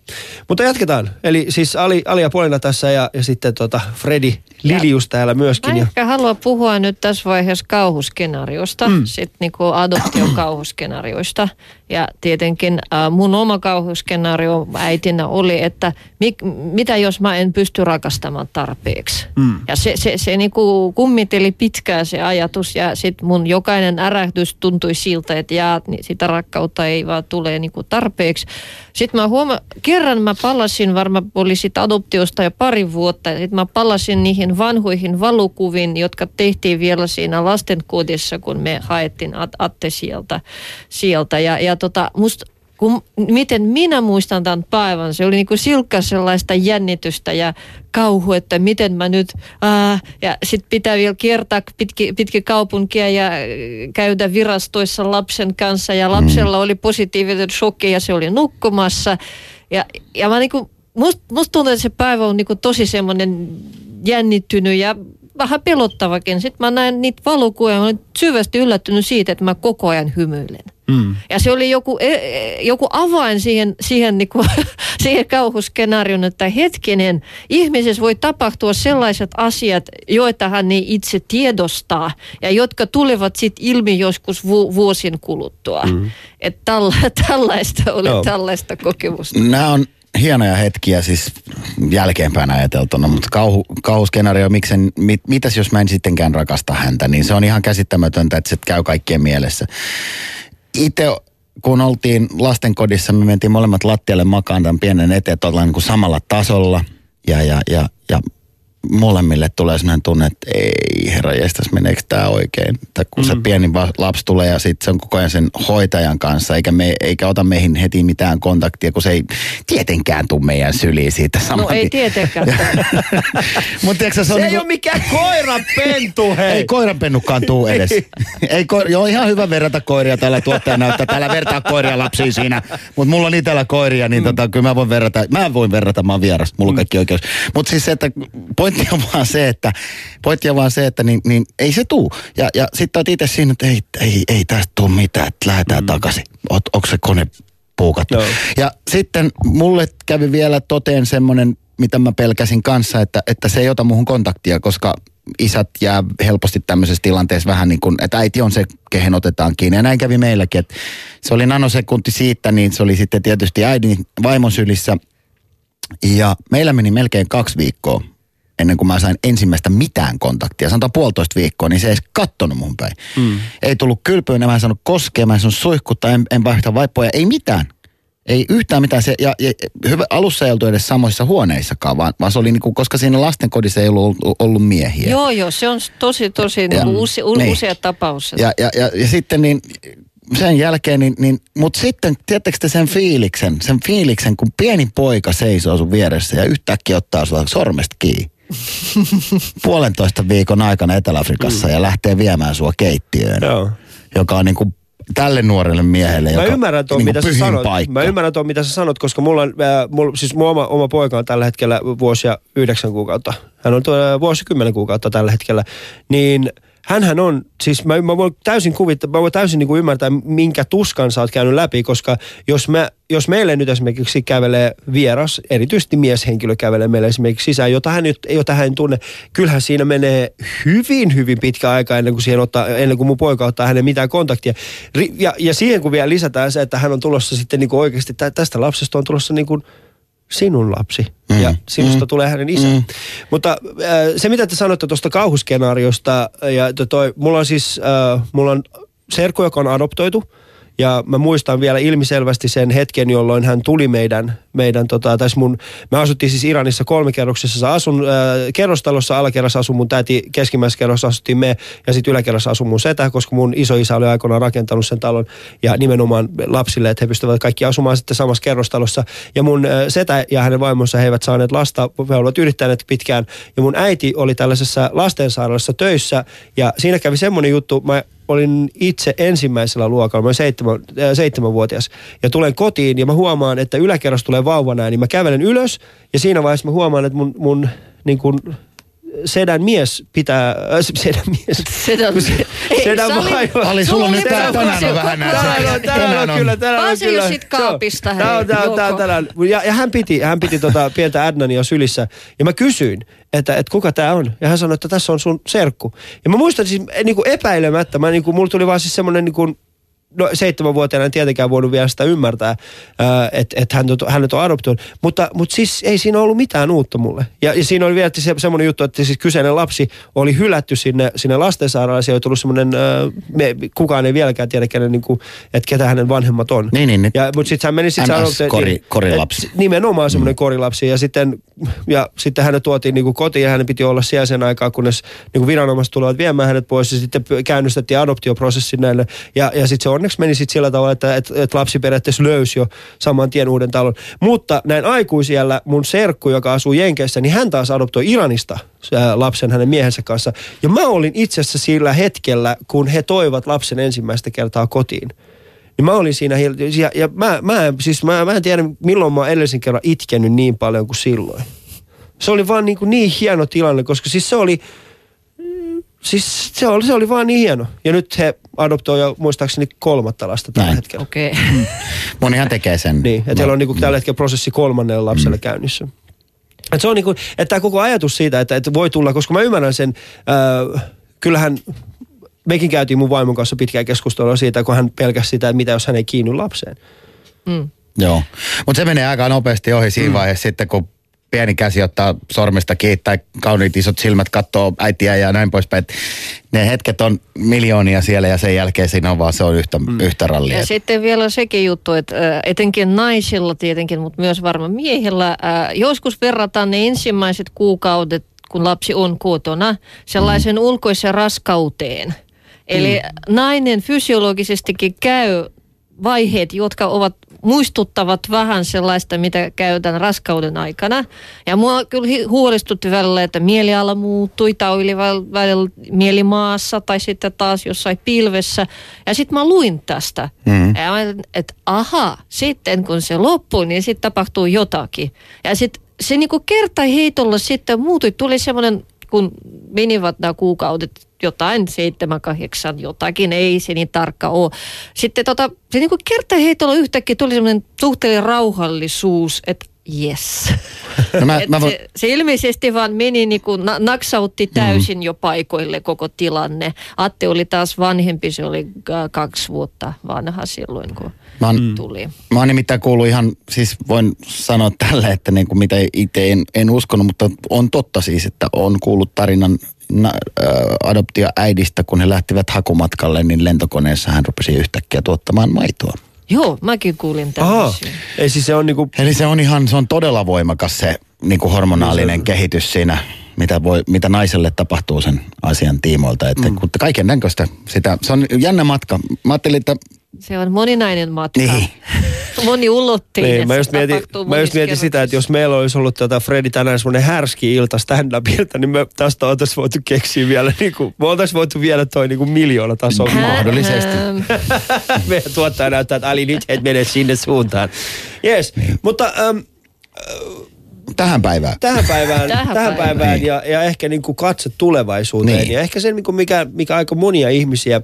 Mutta jatketaan. Eli siis Ali, Ali ja Polina tässä ja, ja sitten tota Freddy Lilius täällä myöskin. Mä Ja, ehkä haluan puhua nyt tässä vaiheessa kauhuskenaariosta, mm. sitten niinku adoptiokauhuskenaarioista. Ja tietenkin äh, mun oma kauhuskenaario äitinä oli, että mik, mitä jos mä en pysty rakastamaan tarpeeksi. Mm. Ja se, se, se niinku kummiteli pitkään se ajatus ja sitten mun jokainen ärähdys tuntui siltä, että jaa, niin sitä rakkautta ei vaan tule niinku tarpeeksi. Sitten mä huoma, kerran mä palasin, varmaan oli sit adoptiosta jo pari vuotta, ja sitten mä palasin niihin vanhoihin valokuviin, jotka tehtiin vielä siinä lastenkodissa, kun me haettiin At- Atte sieltä. sieltä. Ja, ja tota, musta kun, miten minä muistan tämän päivän, se oli niinku silkka sellaista jännitystä ja kauhu, että miten mä nyt, ää, ja sitten pitää vielä kiertää pitki, pitki kaupunkia ja käydä virastoissa lapsen kanssa ja lapsella oli positiivinen shokki ja se oli nukkumassa. Ja, ja mä niinku, must, musta tuntuu, että se päivä on niinku tosi semmoinen jännittynyt ja vähän pelottavakin. Sitten mä näin niitä valokuvia ja mä olin syvästi yllättynyt siitä, että mä koko ajan hymyilen. Mm. Ja se oli joku, e- e- joku avain siihen, siihen, niinku, siihen kauhuskenaarioon, että hetkinen, ihmisessä voi tapahtua sellaiset asiat, joita hän ei itse tiedostaa ja jotka tulevat sitten ilmi joskus vu- vuosien kuluttua. Mm. Että tälla, tällaista oli Joo. tällaista kokemusta. Nämä on hienoja hetkiä siis jälkeenpäin ajateltuna, mutta kauhu, kauhuskenaario, miksen, mit, mitäs jos mä en sittenkään rakasta häntä, niin se on ihan käsittämätöntä, että se käy kaikkien mielessä. Itse kun oltiin lastenkodissa, me mentiin molemmat lattialle makaan tämän pienen eteen, niin kuin samalla tasolla ja, ja, ja, ja molemmille tulee sellainen tunne, että ei herra jestas, meneekö tämä oikein. Tai kun mm. se pieni va- lapsi tulee ja sitten se on koko ajan sen hoitajan kanssa, eikä, me, eikä ota meihin heti mitään kontaktia, kun se ei tietenkään tule meidän syliin siitä saman No ei tietenkään. Mut tiedätkö, se on Se ei niinku- ole mikään koirapentu, hei. Ei koiranpennukkaan tuu edes. ei koira, joo, ihan hyvä verrata koiria tällä tuottaja näyttää. Täällä vertaa koiria lapsiin siinä. Mutta mulla on itsellä koiria, niin mm. tota, kyllä mä voin verrata. Mä voin verrata, mä oon vieras. Mulla on kaikki oikeus. Mutta siis se, että pointti on vaan se, että, pointti on vaan se, että niin, niin ei se tuu. Ja, ja sitten oot itse siinä, että ei, ei, ei tästä tuu mitään, että lähdetään mm. takaisin. Oot, onko se kone puukattu? Joo. Ja sitten mulle kävi vielä toteen semmoinen, mitä mä pelkäsin kanssa, että, että se ei ota muuhun kontaktia, koska isät jää helposti tämmöisessä tilanteessa vähän niin kuin, että äiti on se, kehen otetaan kiinni. Ja näin kävi meilläkin, että se oli nanosekunti siitä, niin se oli sitten tietysti äidin vaimon sylissä. Ja meillä meni melkein kaksi viikkoa ennen kuin mä sain ensimmäistä mitään kontaktia. Sanotaan puolitoista viikkoa, niin se ei edes kattonut mun päin. Mm. Ei tullut kylpyyn, mä en saanut koskea, mä en saanut suihkuttaa, en, en vaihtaa vaippoja, ei mitään. Ei yhtään mitään. Se, ja, ja hyvä, alussa ei oltu edes samoissa huoneissakaan, vaan, vaan se oli niinku, koska siinä lastenkodissa ei ollut, ollut miehiä. joo, joo, se on tosi, tosi niin use, u, Niin. usea tapaus. Ja, ja, ja, ja sitten niin sen jälkeen, niin, niin mutta sitten, tiedättekö te sen fiiliksen, sen fiiliksen, kun pieni poika seisoo sun vieressä ja yhtäkkiä ottaa sua sormesta kiinni. Puolentoista viikon aikana Etelä-Afrikassa ja lähtee viemään sua keittiöön, Joo. joka on niin kuin tälle nuorelle miehelle, Mä joka ymmärrän tuon, niin mitä sä sanot. paikka. Mä ymmärrän tuon, mitä sä sanot, koska mulla on, äh, mulla, siis mun oma, oma poika on tällä hetkellä vuosia yhdeksän kuukautta. Hän on tuo, äh, vuosi kymmenen kuukautta tällä hetkellä. Niin hänhän on, siis mä, mä voin täysin kuvittaa, mä voin täysin niin kuin ymmärtää, minkä tuskan sä oot käynyt läpi, koska jos, mä, jos meille nyt esimerkiksi kävelee vieras, erityisesti mieshenkilö kävelee meille esimerkiksi sisään, jota hän, nyt, jota hän tunne, kyllähän siinä menee hyvin, hyvin pitkä aika ennen kuin, siihen ottaa, ennen kuin mun poika ottaa hänen mitään kontaktia. Ja, ja siihen kun vielä lisätään se, että hän on tulossa sitten niin kuin oikeasti, tä- tästä lapsesta on tulossa niin kuin sinun lapsi mm. ja sinusta mm. tulee hänen isä. Mm. Mutta äh, se mitä te sanotte tuosta kauhuskenaariosta, ja to- toi, mulla on siis, äh, mulla on serkku, joka on adoptoitu, ja mä muistan vielä ilmiselvästi sen hetken, jolloin hän tuli meidän, meidän tota, tai mun, me asuttiin siis Iranissa kolmikerroksessa, asun äh, kerrostalossa, alakerrassa asui mun täti, keskimmäisessä kerrossa asuttiin me, ja sitten yläkerrassa asui mun setä, koska mun isoisä oli aikoinaan rakentanut sen talon, ja nimenomaan lapsille, että he pystyvät kaikki asumaan sitten samassa kerrostalossa. Ja mun äh, setä ja hänen vaimonsa, he eivät saaneet lasta, he olivat yrittäneet pitkään, ja mun äiti oli tällaisessa lastensairaalassa töissä, ja siinä kävi semmoinen juttu, mä olin itse ensimmäisellä luokalla, mä olin seitsemän, äh, seitsemänvuotias, ja tulen kotiin ja mä huomaan, että yläkerrassa tulee vauva näin, niin mä kävelen ylös ja siinä vaiheessa mä huomaan, että mun, mun niin kuin, sedän mies pitää, äh, sedän mies, Sedän- ei, sedän Sami- vaimo. Ali, sulla on nyt tää, tänään on vähän näin. Tänään on, tänään on kyllä, tänään on se kyllä. sit kaapista. Tää on, tää on, tää on tänään. Ja, ja hän piti, hän piti tota pientä Adnania sylissä. Ja mä kysyin, että, että kuka tää on. Ja hän sanoi, että tässä on sun serkku. Ja mä muistan siis niin kuin epäilemättä, mä, niin kuin, mulla tuli vaan siis semmoinen niin kuin, no seitsemänvuotiaana en tietenkään voinut vielä sitä ymmärtää, ää, että et hän, hänet on adoptoinut. Mutta, mutta siis ei siinä ollut mitään uutta mulle. Ja, ja siinä oli vielä se, semmoinen juttu, että siis kyseinen lapsi oli hylätty sinne, sinne lastensairaalaan. Siellä oli tullut semmoinen, me, kukaan ei vieläkään tiedä, kenen, niin kuin, että ketä hänen vanhemmat on. Niin, niin, nyt Ja, mutta sitten hän meni sitten NS kori- korilapsi. Nimenomaan semmoinen mm. korilapsi. Ja sitten, ja sitten hänet tuotiin niin kuin kotiin ja hänen piti olla siellä sen aikaa, kunnes niin kuin viranomaiset tulevat viemään hänet pois. Ja sitten käynnistettiin adoptioprosessi näille. Ja, ja sitten se onneksi meni sitten sillä tavalla, että et, et lapsi periaatteessa löysi jo saman tien uuden talon. Mutta näin aikuisiellä mun serkku, joka asuu Jenkeissä, niin hän taas adoptoi Iranista lapsen hänen miehensä kanssa. Ja mä olin itse asiassa sillä hetkellä, kun he toivat lapsen ensimmäistä kertaa kotiin. Niin mä olin siinä, ja, ja mä, mä, siis mä, mä en tiedä milloin mä oon edellisen kerran itkenyt niin paljon kuin silloin. Se oli vaan niin, kuin niin hieno tilanne, koska siis se oli, siis se oli, se oli vaan niin hieno. Ja nyt he adoptoi jo muistaakseni kolmatta lasta tällä Näin. hetkellä. Okei. Okay. Monihan tekee sen. Niin, että heillä on niin kuin tällä hetkellä prosessi kolmannelle lapselle käynnissä. Et se on niin kuin, että tämä koko ajatus siitä, että, että voi tulla, koska mä ymmärrän sen, äh, kyllähän mekin käytiin mun vaimon kanssa pitkää keskustelua siitä, kun hän pelkäsi sitä, että mitä jos hän ei kiinny lapseen. Mm. Joo. Mutta se menee aika nopeasti ohi siinä mm. vaiheessa sitten, kun pieni käsi ottaa sormesta kiinni tai kauniit isot silmät katsoo äitiä ja näin poispäin. Et Ne hetket on miljoonia siellä ja sen jälkeen siinä on vaan se on yhtä, mm. yhtä rallia. Ja sitten vielä sekin juttu, että etenkin naisilla tietenkin, mutta myös varmaan miehillä, joskus verrataan ne ensimmäiset kuukaudet kun lapsi on kotona, sellaisen ulkoisen raskauteen. Eli nainen fysiologisestikin käy vaiheet, jotka ovat muistuttavat vähän sellaista, mitä käytän raskauden aikana. Ja mua kyllä huolestutti välillä, että mieliala muuttui tai oli väl- välillä mielimaassa tai sitten taas jossain pilvessä. Ja sitten mä luin tästä. Mm. Ja mä että aha, sitten kun se loppui, niin sitten tapahtuu jotakin. Ja sitten se niinku kertaheitolla sitten muuttui. Tuli semmoinen, kun menivät nämä kuukaudet, jotain seitsemän, kahdeksan, jotakin, ei se niin tarkka ole. Sitten tota, se niinku kertaheitolla yhtäkkiä tuli semmoinen suhteellinen rauhallisuus, että yes. No mä, mä voin, se, se ilmeisesti vaan meni niin kuin na- naksautti täysin mm. jo paikoille koko tilanne. Atte oli taas vanhempi, se oli kaksi vuotta vanha silloin, kun mä, oon, tuli. mä oon nimittäin kuullut ihan, siis voin sanoa tälle, että niin kuin mitä itse en, en uskonut, mutta on totta siis, että on kuullut tarinan na, äh, adoptioäidistä, kun he lähtivät hakumatkalle, niin lentokoneessa hän rupesi yhtäkkiä tuottamaan maitoa. Joo, mäkin kuulin tämmöisiä. ei siis se on niinku, Eli se on ihan, se on todella voimakas se niin kuin hormonaalinen kehitys siinä, mitä, voi, mitä naiselle tapahtuu sen asian tiimoilta. Että mm. kaiken näköistä sitä, se on jännä matka. Mä ajattelin, että Se on moninainen matka. Niin. Moniulotteinen. niin, mä just mietin, mä just mietin sitä, että jos meillä olisi ollut tota Fredi tänään semmoinen härski ilta stand upilta, niin me tästä oltaisiin voitu keksiä vielä, niin kuin, me oltaisiin voitu vielä toi niin kuin miljoona tasoa. mahdollisesti. Ähm, Meidän tuottaja näyttää, että Ali nyt et mene sinne suuntaan. Yes, mutta ähm, tähän päivään. tähän päivään, tähän, Tähän päivään. päivään ja, ja ehkä niin kuin katse tulevaisuuteen. Niin. Ja ehkä se, niin kuin mikä, mikä aika monia ihmisiä,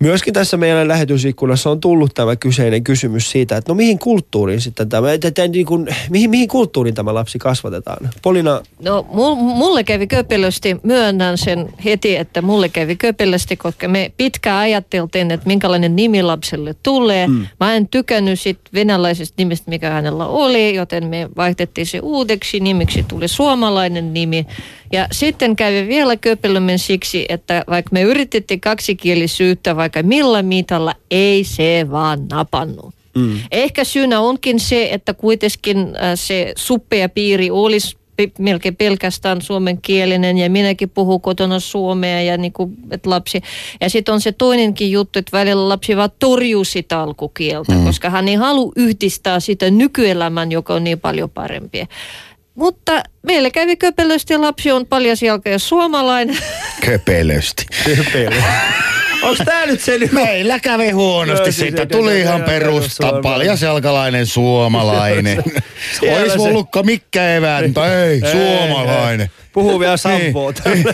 myöskin tässä meidän lähetysikkunassa on tullut tämä kyseinen kysymys siitä, että no mihin kulttuuriin sitten tämä, että, että niin kuin, mihin, mihin kulttuuriin tämä lapsi kasvatetaan? Polina, No mul- mulle kävi köpelösti, myönnän sen heti, että mulle kävi köpelösti, koska me pitkään ajatteltiin, että minkälainen nimi lapselle tulee. Mm. Mä en tykännyt sit venäläisestä nimestä, mikä hänellä oli, joten me vaihtettiin se uudeksi nimiksi, tuli suomalainen nimi. Ja sitten kävi vielä köpelömmin siksi, että vaikka me yritettiin kaksikielisyyttä vaikka millä mitalla, ei se vaan napannut. Mm. Ehkä syynä onkin se, että kuitenkin äh, se suppea piiri olisi melkein pelkästään suomenkielinen ja minäkin puhun kotona suomea ja niin kuin, että lapsi. Ja sitten on se toinenkin juttu, että välillä lapsi vaan torjuu sitä alkukieltä, mm. koska hän ei halua yhdistää sitä nykyelämän, joka on niin paljon parempi. Mutta meille kävi köpelösti ja lapsi on paljasjalka ja suomalainen. Köpelösti. Onko tämä nyt se nyt? Meillä kävi huonosti No, siis siitä. Tuli ihan perusta. suomalainen. Paljasjalkalainen suomalainen. Siellä Ois se- ollutko mikkä evään, mutta ei, suomalainen. Puhuu vielä Sampoa. Niin.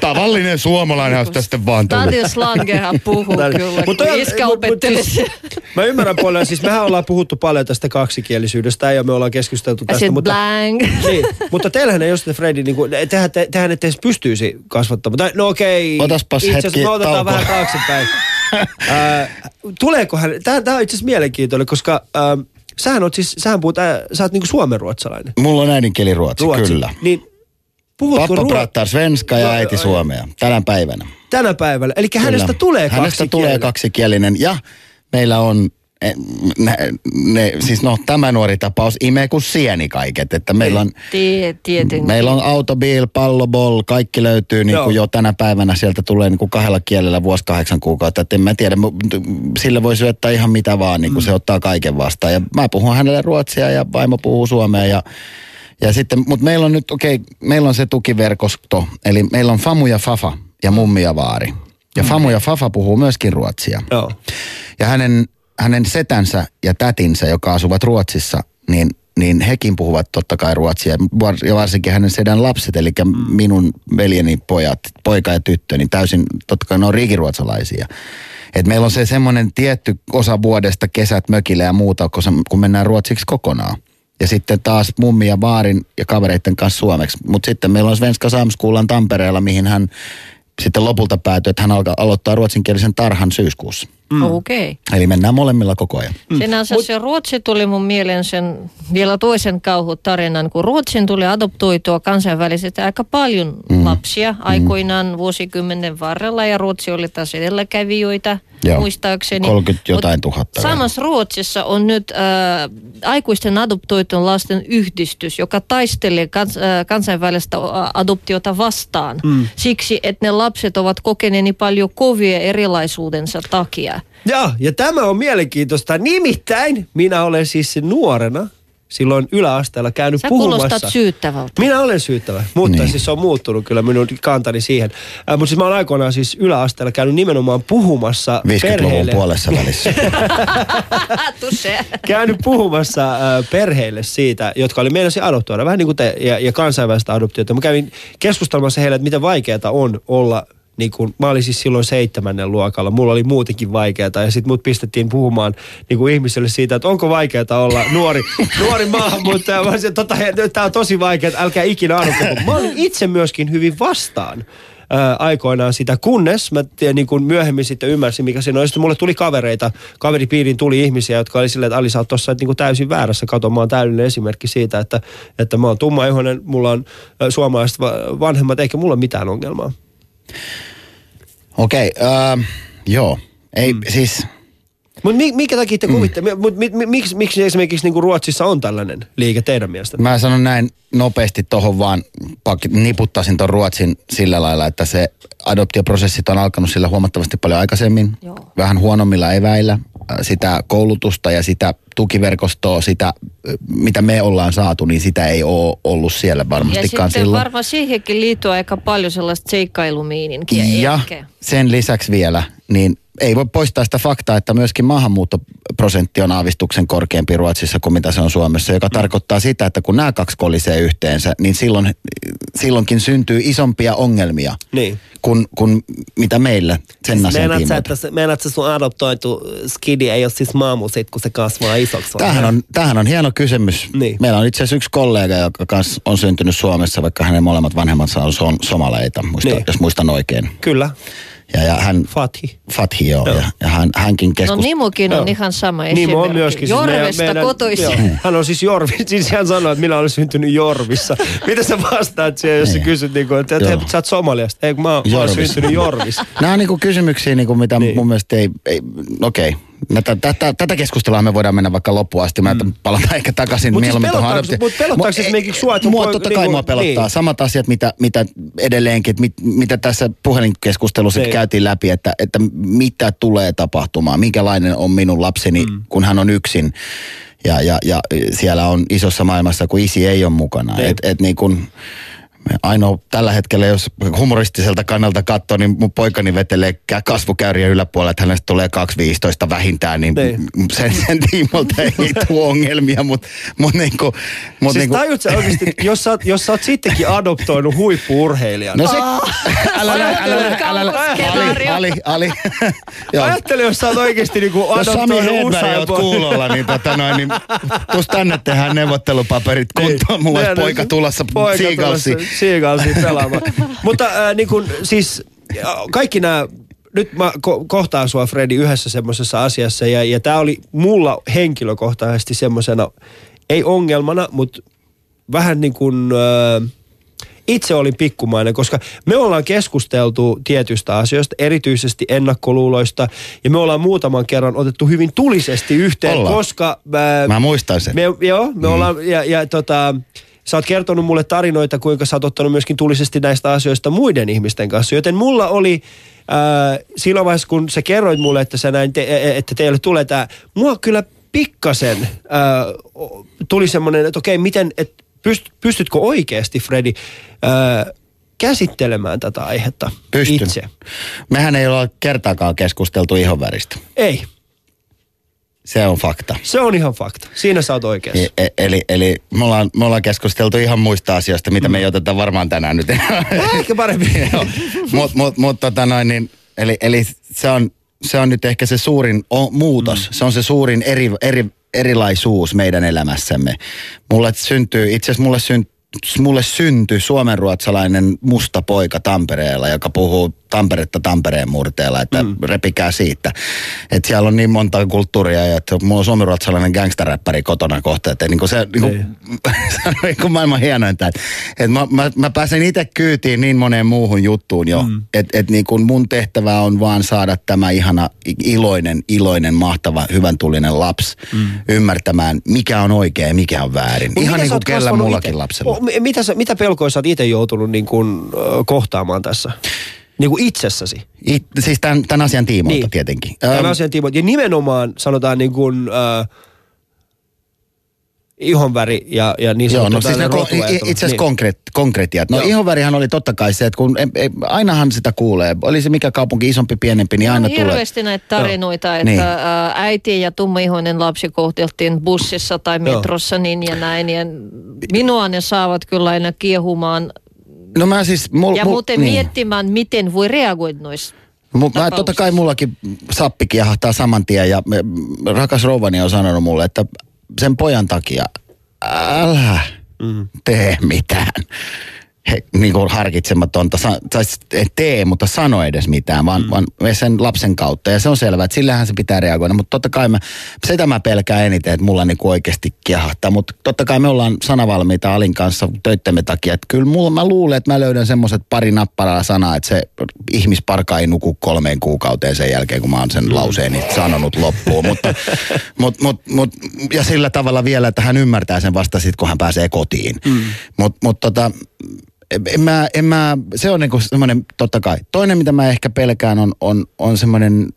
Tavallinen suomalainen olisi tästä vaan tullut. Tadeusz Langehan puhuu Tää- kyllä, Mutta kun toi- iskä opetteli siis- Mä ymmärrän paljon, siis mehän ollaan puhuttu paljon tästä kaksikielisyydestä ja me ollaan keskusteltu tästä, mutta... blank. Niin, mutta teillähän ei ole sitten Fredi, niin kuin, tehän, te, tehän ette edes pystyisi kasvattamaan. Tai, no okei, Otaspas itse asiassa hetki me otetaan taukoa. vähän taaksepäin. Ää, tuleeko hän, tämä, on itse asiassa mielenkiintoinen, koska ää, sähän, oot siis, sähän puhut, ää, sä oot niin kuin suomenruotsalainen. Mulla on äidinkieli ruotsi, Ruotsi. kyllä. Niin, puhutko Pappa ruo- praattaa svenska ja äiti suomea tänä päivänä. tänä päivänä? Eli hänestä Kyllä. tulee Hänestä tulee kaksikielinen. kaksikielinen ja meillä on eh, ne, ne, siis no tämä nuori tapaus imee kuin sieni kaiket, että meillä on, Tie, tietenkin. meillä on autobill, palloball, kaikki löytyy niin kuin jo tänä päivänä sieltä tulee niin kuin kahdella kielellä vuosi kahdeksan kuukautta, että en mä tiedä, sille voi syöttää ihan mitä vaan, niin kuin se ottaa kaiken vastaan ja mä puhun hänelle ruotsia ja vaimo puhuu suomea ja ja sitten, mutta meillä on nyt, okei, meillä on se tukiverkosto, eli meillä on Famu ja Fafa ja Mummi ja Vaari. Ja Famu ja Fafa puhuu myöskin ruotsia. Joo. Ja hänen, hänen setänsä ja tätinsä, joka asuvat Ruotsissa, niin, niin hekin puhuvat totta kai ruotsia. Ja varsinkin hänen sedän lapset, eli minun veljeni pojat, poika ja tyttö, niin täysin, totta kai ne on riikiruotsalaisia. Et meillä on se semmoinen tietty osa vuodesta, kesät mökillä ja muuta, kun mennään ruotsiksi kokonaan. Ja sitten taas mummi ja vaarin ja kavereiden kanssa suomeksi. Mutta sitten meillä on Svenska Samskuulan Tampereella, mihin hän sitten lopulta päätyi, että hän alkaa aloittaa ruotsinkielisen tarhan syyskuussa. Mm. Okei. Okay. Eli mennään molemmilla koko ajan. Mm. Sinänsä Mut... se Ruotsi tuli mun mieleen sen vielä toisen kauhutarinan, kun Ruotsin tuli adoptoitua kansainvälisesti aika paljon mm. lapsia aikoinaan mm. vuosikymmenen varrella ja Ruotsi oli taas edelläkävijöitä Joo. muistaakseni. 30 jotain tuhatta. Samassa Ruotsissa on nyt äh, aikuisten adoptoitun lasten yhdistys, joka taistelee kans, äh, kansainvälistä adoptiota vastaan. Mm. Siksi, että ne lapset ovat kokeneet niin paljon kovia erilaisuudensa takia. Ja, ja tämä on mielenkiintoista. Nimittäin minä olen siis nuorena silloin yläasteella käynyt Sä puhumassa. syyttävältä. Minä olen syyttävä, mutta niin. siis se on muuttunut kyllä minun kantani siihen. Äh, mutta siis mä olen aikoinaan siis yläasteella käynyt nimenomaan puhumassa 50-luvun perheille. puolessa välissä. käynyt puhumassa äh, perheille siitä, jotka oli meinasi adoptoida, vähän niin kuin te, ja, ja kansainvälistä adoptiota. Mä kävin keskustelemassa heille, että miten vaikeaa on olla niin kun, mä olin siis silloin seitsemännen luokalla, mulla oli muutenkin vaikeaa ja sitten mut pistettiin puhumaan niin kuin ihmiselle siitä, että onko vaikeaa olla nuori, nuori maahanmuuttaja. Mä olisin, tota, tämä on tosi vaikeaa, älkää ikinä arvoa. Mä olin itse myöskin hyvin vastaan ää, aikoinaan sitä, kunnes mä tiedän, niin kuin myöhemmin sitten ymmärsin, mikä siinä on. Sitten mulle tuli kavereita, kaveripiiriin tuli ihmisiä, jotka oli silleen, että Ali, sä oot tossa niin kuin täysin väärässä. Kato, mä oon täydellinen esimerkki siitä, että, että mä oon tummaihoinen, mulla on suomalaiset vanhemmat, eikä mulla ole mitään ongelmaa. Okei, okay, uh, joo. Ei, mm. siis... Mutta mikä takia te mm. kuvitte, mut, mi, mi, miksi, miksi esimerkiksi niinku Ruotsissa on tällainen liike teidän mielestä? Mä sanon näin nopeasti tuohon vaan, niputtaisin tuon Ruotsin sillä lailla, että se adoptioprosessit on alkanut sillä huomattavasti paljon aikaisemmin, Joo. vähän huonommilla eväillä sitä koulutusta ja sitä tukiverkostoa, sitä mitä me ollaan saatu, niin sitä ei ole ollut siellä varmastikaan ja silloin. varmaan siihenkin liittyy aika paljon sellaista seikkailumiininkiä. Ja ehkä. sen lisäksi vielä, niin ei voi poistaa sitä faktaa, että myöskin maahanmuuttoprosentti on aavistuksen korkeampi Ruotsissa kuin mitä se on Suomessa, joka mm. tarkoittaa sitä, että kun nämä kaksi kolisee yhteensä, niin silloin, silloinkin syntyy isompia ongelmia niin. kuin, kuin mitä meillä sen siis meinaat sä, että se, meinaat sä sun adoptoitu skidi ei ole siis maamu sit, kun se kasvaa isoksi? Tämähän on, tämähän on hieno kysymys. Niin. Meillä on itse asiassa yksi kollega, joka kans on syntynyt Suomessa, vaikka hänen molemmat vanhemmansa on somaleita, muista, niin. jos muistan oikein. Kyllä. Ja, ja hän, Fathi. Fathi, joo. joo. Ja, ja hän, hänkin keskus... No Nimukin on joo. ihan sama esimerkki. Nimo on myöskin. Siis Jorvesta meidän, kotoisin. Joo. Hän on siis Jorvi. Siis hän sanoi, että minä olen syntynyt Jorvissa. Mitä sä vastaat siihen, jos sä niin. kysyt, niin kuin, että, että sä oot Somaliasta? Ei, mä, mä olen syntynyt Jorvissa. Nämä on niin kuin kysymyksiä, niin kuin mitä niin. mun mielestä ei... ei okei, okay Tätä, tätä, tätä keskustelua me voidaan mennä vaikka loppuun asti. Mä mm. palataan ehkä takaisin mut mieluummin siis tuohon adoptioon. Mutta pelottaako siis esimerkiksi sua? Mua poika, totta kai niin, mua pelottaa. Niin. Samat asiat, mitä, mitä edelleenkin, mit, mitä tässä puhelinkeskustelussa niin. käytiin läpi, että, että mitä tulee tapahtumaan. Minkälainen on minun lapseni, mm. kun hän on yksin. Ja, ja, ja siellä on isossa maailmassa, kun isi ei ole mukana. Niin. Et, et niin kun, ainoa tällä hetkellä, jos humoristiselta kannalta katsoo, niin mun poikani vetelee kasvukäyriä yläpuolella, että hänestä tulee 2.15 vähintään, niin Nein. sen, sen tiimolta ei tule ongelmia, mutta mut niinku... Mut siis niinku... tajut sä oikeasti, jos sä, jos sä oot sittenkin adoptoinut huippuurheilijan. No se, älä, älä, älä, älä, älä, Ali, Ali, Ali. Ajattele, jos sä oot oikeasti niinku adoptoinut Jos Sami Hedberg oot kuulolla, niin, tota noin, niin tuossa tänne tehdään neuvottelupaperit kuntoon. Niin. Mulla olisi poika tulossa Seagalsiin pelaamaan. Mutta äh, niin kun, siis kaikki nämä nyt mä ko- kohtaan sua Fredi yhdessä semmoisessa asiassa ja, ja tämä oli mulla henkilökohtaisesti semmoisena, ei ongelmana, mutta vähän niin kuin äh, itse olin pikkumainen, koska me ollaan keskusteltu tietystä asioista, erityisesti ennakkoluuloista, ja me ollaan muutaman kerran otettu hyvin tulisesti yhteen, ollaan. koska... Äh, Mä muistan sen. Me, joo, me mm. ollaan, ja, ja tota, sä oot kertonut mulle tarinoita, kuinka sä oot ottanut myöskin tulisesti näistä asioista muiden ihmisten kanssa. Joten mulla oli äh, silloin vaiheessa, kun sä kerroit mulle, että, sä näin te, e, e, että teille tulee tämä, mua kyllä pikkasen äh, tuli semmoinen, että okei, miten, että pyst, pystytkö oikeasti, Fredi, äh, käsittelemään tätä aihetta Pystyn. itse? Mehän ei ole kertaakaan keskusteltu ihonväristä. Ei. Se on fakta. Se on ihan fakta. Siinä sä oot oikeassa. E- e- eli eli me, ollaan, me ollaan keskusteltu ihan muista asioista, mitä mm. me ei oteta varmaan tänään nyt. Ehkä parempi. Mutta mut, mut, tota noin, niin, eli, eli se, on, se on nyt ehkä se suurin o, muutos. Mm. Se on se suurin eri, eri, erilaisuus meidän elämässämme. Mulle syntyy, itse asiassa mulle syntyy mulle syntyi suomenruotsalainen musta poika Tampereella, joka puhuu Tamperetta Tampereen murteella, että mm. repikää siitä. Että siellä on niin monta kulttuuria ja että mulla on suomiruotsalainen gangsteräppäri kotona kohta. Että niin kuin se, niin kuin, se on niin kuin maailman hienointa. Että, että mä, mä, mä, pääsen itse kyytiin niin moneen muuhun juttuun jo. Mm. Että et niin kuin mun tehtävä on vaan saada tämä ihana, iloinen, iloinen, mahtava, hyvän tullinen lapsi mm. ymmärtämään, mikä on oikein ja mikä on väärin. Mut Ihan niin kuin kellä mullakin ite? lapsella. Mitä, mitä pelkoja sä oot itse joutunut niin kuin, kohtaamaan tässä? Niin kuin itsessäsi. It, siis tämän, tämän asian tiimoilta Niin. tietenkin. Tämän Öm, asian tiimoilta. Ja nimenomaan sanotaan niin kuin, äh, ihonväri ja, ja niin Joo, sanottu no siis ne, ko- itse asiassa Niin. konkreet, konkretiat. No Joo. ihonvärihän oli totta kai se, että kun e, e, ainahan sitä kuulee. Oli se mikä kaupunki isompi, pienempi, niin aina on tulee. hirveästi näitä tarinoita, että Niin. äiti ja tummaihoinen lapsi kohteltiin bussissa tai Joo. metrossa niin ja näin. Ja minua ne saavat kyllä aina kiehumaan No mä siis... Mul, ja mul, muuten niin. miettimään, miten voi reagoida noissa. Mu, mä, totta kai mullakin sappi kiehahtaa saman tien ja me, rakas rouvani on sanonut mulle, että sen pojan takia älä mm. tee mitään. He, niin kuin harkitsematonta, sa- tee, mutta sano edes mitään, vaan, mm. vaan sen lapsen kautta. Ja se on selvää, että sillähän se pitää reagoida. Mutta totta kai mä, sitä mä pelkään eniten, että mulla niin oikeasti kiehahtaa. Mutta totta kai me ollaan sanavalmiita Alin kanssa töittemme takia. Että kyllä mulla, mä luulen, että mä löydän semmoiset pari napparaa sanaa, että se ihmisparka ei nuku kolmeen kuukauteen sen jälkeen, kun mä oon sen lauseeni sanonut loppuun. mutta, mut, mut, mut, ja sillä tavalla vielä, että hän ymmärtää sen vasta sitten, kun hän pääsee kotiin. Mm. Mutta mut tota, en mä, en mä, se on niinku semmoinen, totta kai. Toinen, mitä mä ehkä pelkään, on, on, on semmoinen,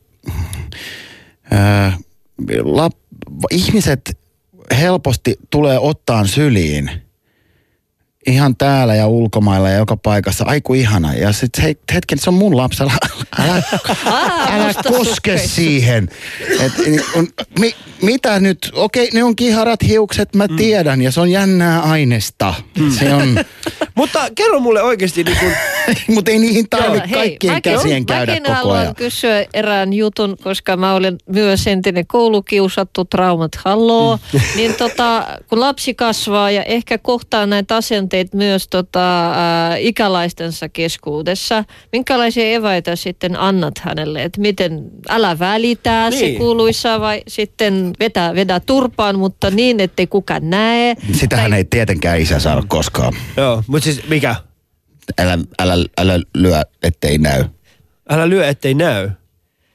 lap, ihmiset helposti tulee ottaan syliin ihan täällä ja ulkomailla ja joka paikassa. Aiku ihana. Ja sitten hei, hetken, se on mun lapsi. Älä, älä, älä koske sukkeista. siihen. Et, niin on, mi, mitä nyt? Okei, ne on kiharat hiukset, mä tiedän. Ja se on jännää ainesta. Se on, Mutta kerro mulle oikeasti niin kuin, mutta ei niihin Joo, tarvitse hei, kaikkien mäkin- käsien käydä mäkin koko haluan ajan. kysyä erään jutun, koska mä olen myös entinen koulukiusattu, traumat halloo. Mm. niin tota, kun lapsi kasvaa ja ehkä kohtaa näitä asenteita myös tota, ä, ikälaistensa keskuudessa, minkälaisia eväitä sitten annat hänelle? Että miten, älä välitä, niin. se kuuluissa vai sitten vedä, vedä turpaan, mutta niin, ettei kukaan näe. Sitähän Tai- ei tietenkään isä saada koskaan. joo, mutta siis mikä? Älä, älä, älä lyö, ettei näy. Älä lyö, ettei näy.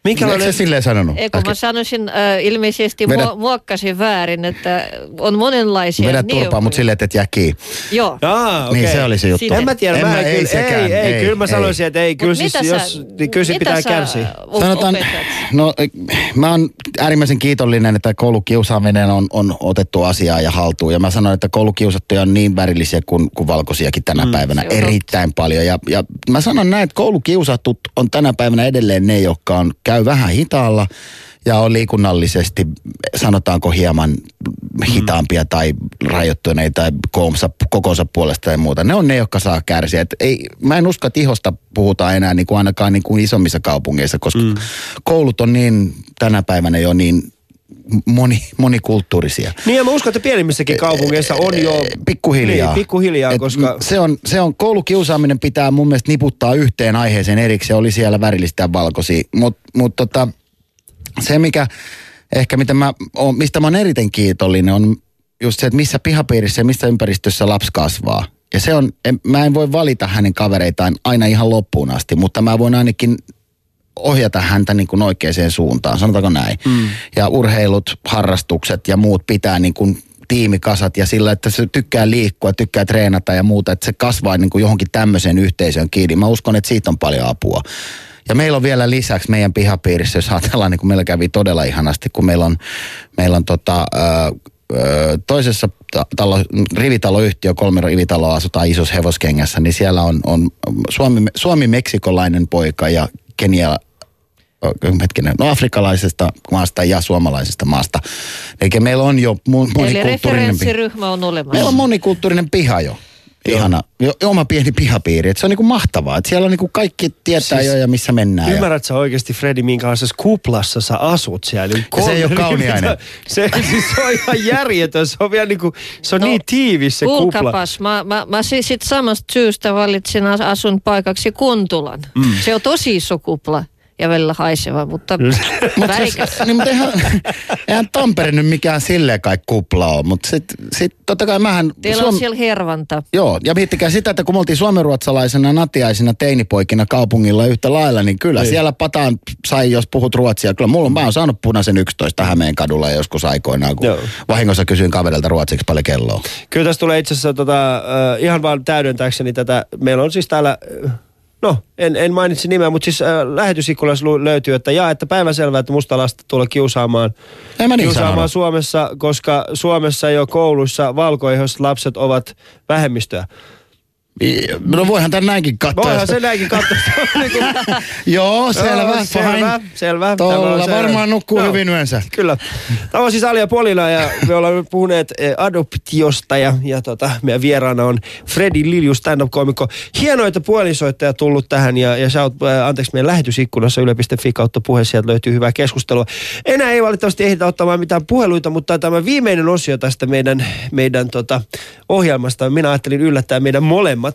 Eikö Minkälainen... se silleen sanonut? Ei, kun mä sanoisin, äh, ilmeisesti Vedä- Vedä... muokkasin väärin, että on monenlaisia Vedä turpaa, mutta silleen, että et jää kiinni. Joo. Aa, okei. Niin se oli se juttu. Sitten- En mä tiedä, En mä ei kyllä, sekään, ei, ei, ei, kyllä mä ei. sanoisin, että ei, kyllä siis, mitä jos, niin kyllä se mitä pitää sä kärsiä. Sanotaan, opetat? no mä oon äärimmäisen kiitollinen, että koulukiusaaminen on, on otettu asiaa ja haltuun. Ja mä sanoin, että koulukiusattuja on niin värillisiä kuin, kuin valkoisiakin tänä mm, päivänä. se on totta. Erittäin paljon. Ja, ja mä sanon näin, että koulukiusatut on tänä päivänä edelleen ne, jotka on, käy vähän hitaalla ja on liikunnallisesti, sanotaanko hieman hitaampia tai rajoittuneita tai koomsa, kokonsa puolesta ja muuta. Ne on ne, jotka saa kärsiä. Et ei, mä en usko, että ihosta puhutaan enää niin kuin ainakaan niin kuin isommissa kaupungeissa, koska mm. koulut on niin tänä päivänä jo niin moni, monikulttuurisia. Niin ja mä uskon, että pienimmissäkin kaupungeissa on jo... Pikkuhiljaa. Niin, pikkuhiljaa, Et koska... Se on, se on, koulukiusaaminen pitää mun mielestä niputtaa yhteen aiheeseen erikseen, oli siellä värillistä ja valkoisia. Mutta mut tota, se mikä, ehkä mitä mä oon, mistä mä oon eriten kiitollinen on just se, että missä pihapiirissä ja missä ympäristössä lapsi kasvaa. Ja se on, en, mä en voi valita hänen kavereitaan aina ihan loppuun asti, mutta mä voin ainakin ohjata häntä niin kuin oikeaan suuntaan, sanotaanko näin. Mm. Ja urheilut, harrastukset ja muut pitää niin kuin tiimikasat ja sillä, että se tykkää liikkua, tykkää treenata ja muuta, että se kasvaa niin kuin johonkin tämmöiseen yhteisöön kiinni. Mä uskon, että siitä on paljon apua. Ja meillä on vielä lisäksi meidän pihapiirissä, jos ajatellaan, niin kuin meillä kävi todella ihanasti, kun meillä on, meillä on tota, ö, ö, toisessa ta- talo, rivitaloyhtiö, kolme rivitaloa asutaan isossa hevoskengässä, niin siellä on, on Suomi, suomi-meksikolainen poika ja Kenia, hetkinen, no afrikkalaisesta maasta ja suomalaisesta maasta. Eli meillä on jo Eli monikulttuurinen piha. referenssiryhmä on olemassa. Meillä on monikulttuurinen piha jo. Ihana. Jo, oma pieni pihapiiri. Et se on niinku mahtavaa. Et siellä on niinku kaikki tietää Siis jo ja missä mennään. ja- Ymmärrätkö sä oikeasti, Freddy, minkälaisessa kuplassa sä asut siellä? Eli Ja se ei kolme- kauniainen. Se, siis se on ihan järjetön. Se on vielä niinku, se on No, niin tiivis se kupla. Kuulkapas, mä, mä, mä siis sit samasta syystä valitsin as- asun paikaksi Kuntulan. Mm. Se on tosi iso kupla ja välillä haiseva, mutta Mut värikäs. siis, niin, mutta eihän, eihän Tampere nyt mikään silleen kai kupla on, mutta sitten sit, totta kai mähän... Teillä on siellä hervanta. Joo, ja miettikää sitä, että kun me oltiin suomenruotsalaisena natiaisina teinipoikina kaupungilla yhtä lailla, niin kyllä niin. siellä pataan sai, jos puhut ruotsia. Kyllä mulla on, mä oon saanut punaisen 11 Hämeen kadulla joskus aikoinaan, kun Joo. vahingossa kysyin kaverilta ruotsiksi paljon kelloa. Kyllä tässä tulee itse asiassa tota, ihan vaan täydentääkseni tätä. Meillä on siis täällä, no en, en mainitsi nimeä, mutta siis äh, lähetysikkunassa löytyy, että jaa, että päivänselvää, että musta lasta tulee kiusaamaan, En mä niin kiusaamaan sanonut. Suomessa, koska Suomessa jo kouluissa valkoihoiset lapset ovat vähemmistöä. No voihan tämän näinkin katsoa. Voihan se näinkin katsoa. Niinku- Joo, selvä, selvä, selvä. Tuolla varmaan nukkuu Joo. hyvin yönsä. Kyllä. Tämä on siis Alia Polina ja me olemme puhuneet eh, adoptiosta ja, ja tota, meidän vieraana on Freddy Lilju, stand-up-komikko. Hienoa, että puolisoittaja tullut tähän ja, ja sä oot, äh, anteeksi, meidän lähetysikkunassa yle.fi kautta puhe, sieltä löytyy hyvää keskustelua. Enää ei valitettavasti ehditä ottamaan mitään puheluita, mutta tämä viimeinen osio tästä meidän, meidän tota, ohjelmasta, minä ajattelin yllättää meidän molemmat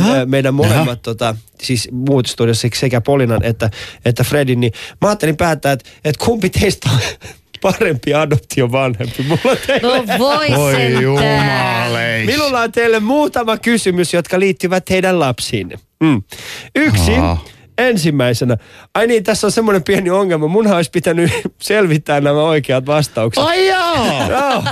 Ö, meidän molemmat, tota, siis muut studiossa sekä Polinan että, että Fredin, niin mä ajattelin päättää, että, että kumpi teistä on parempi adoptiovanhempi. Mulla on teille, No voi Voi jumaleis. minulla on teille muutama kysymys, jotka liittyvät heidän lapsiinne. Mm. Yksi, Aha. Ensimmäisenä. Ai niin, tässä on semmoinen pieni ongelma. Munhan olisi pitänyt selvittää nämä oikeat vastaukset. Ai joo! Joo.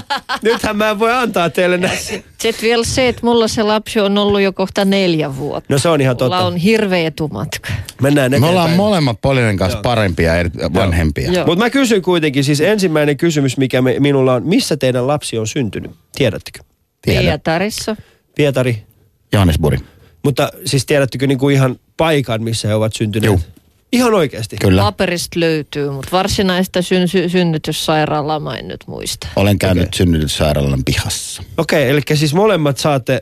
Nythän mä en voi antaa teille näitä. Sitten vielä se, että mulla se lapsi on ollut jo kohta neljä vuotta. No se on ihan Mulla totta. on hirveä etumatka. Mennään Me ollaan molemmat Polinen kanssa parempia eri- vanhempia. Joo. Mutta mä kysyn kuitenkin, siis ensimmäinen kysymys, mikä me, minulla on, missä teidän lapsi on syntynyt? Tiedättekö? Tiedän. Pietarissa. Pietari. Johannesburg. Mutta siis tiedättekö niinku ihan paikan, missä he ovat syntyneet? Juu. Ihan oikeasti? Kyllä. Paperista löytyy, mutta varsinaista syn- sy- synnytyssairaalaa mä en nyt muista. Olen käynyt okay. synnytyssairaalan pihassa. Okei, okay, eli siis molemmat saatte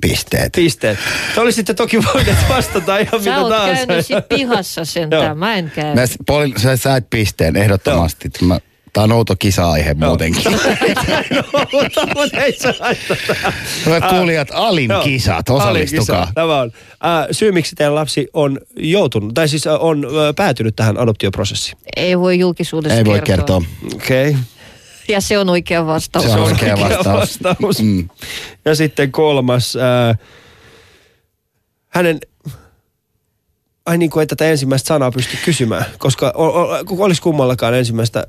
Pisteet. pisteet. Te olisitte toki voineet vastata ihan Sä mitä oot tahansa. käynyt sit pihassa sentään, mä en käy. Mä, Poli, sä sait pisteen ehdottomasti. Mä, tää on outo kisa-aihe muutenkin. no, mutta, mutta ei se. Hyvät kuulijat, Alin Joo. kisat, Alin osallistukaa. kisa, Tämä on. Äh, syy, miksi teidän lapsi on joutunut, tai siis on äh, päätynyt tähän adoptioprosessiin. Ei voi julkisuudessa Ei voi kertoa. Okei. Okay. Ja se on oikea vastaus. Se on oikea vastaus. vastaus. Mm. Ja sitten kolmas, äh, hänen, ai niin kuin ei tätä ensimmäistä sanaa pysty kysymään, koska o, o, olisi kummallakaan ensimmäistä,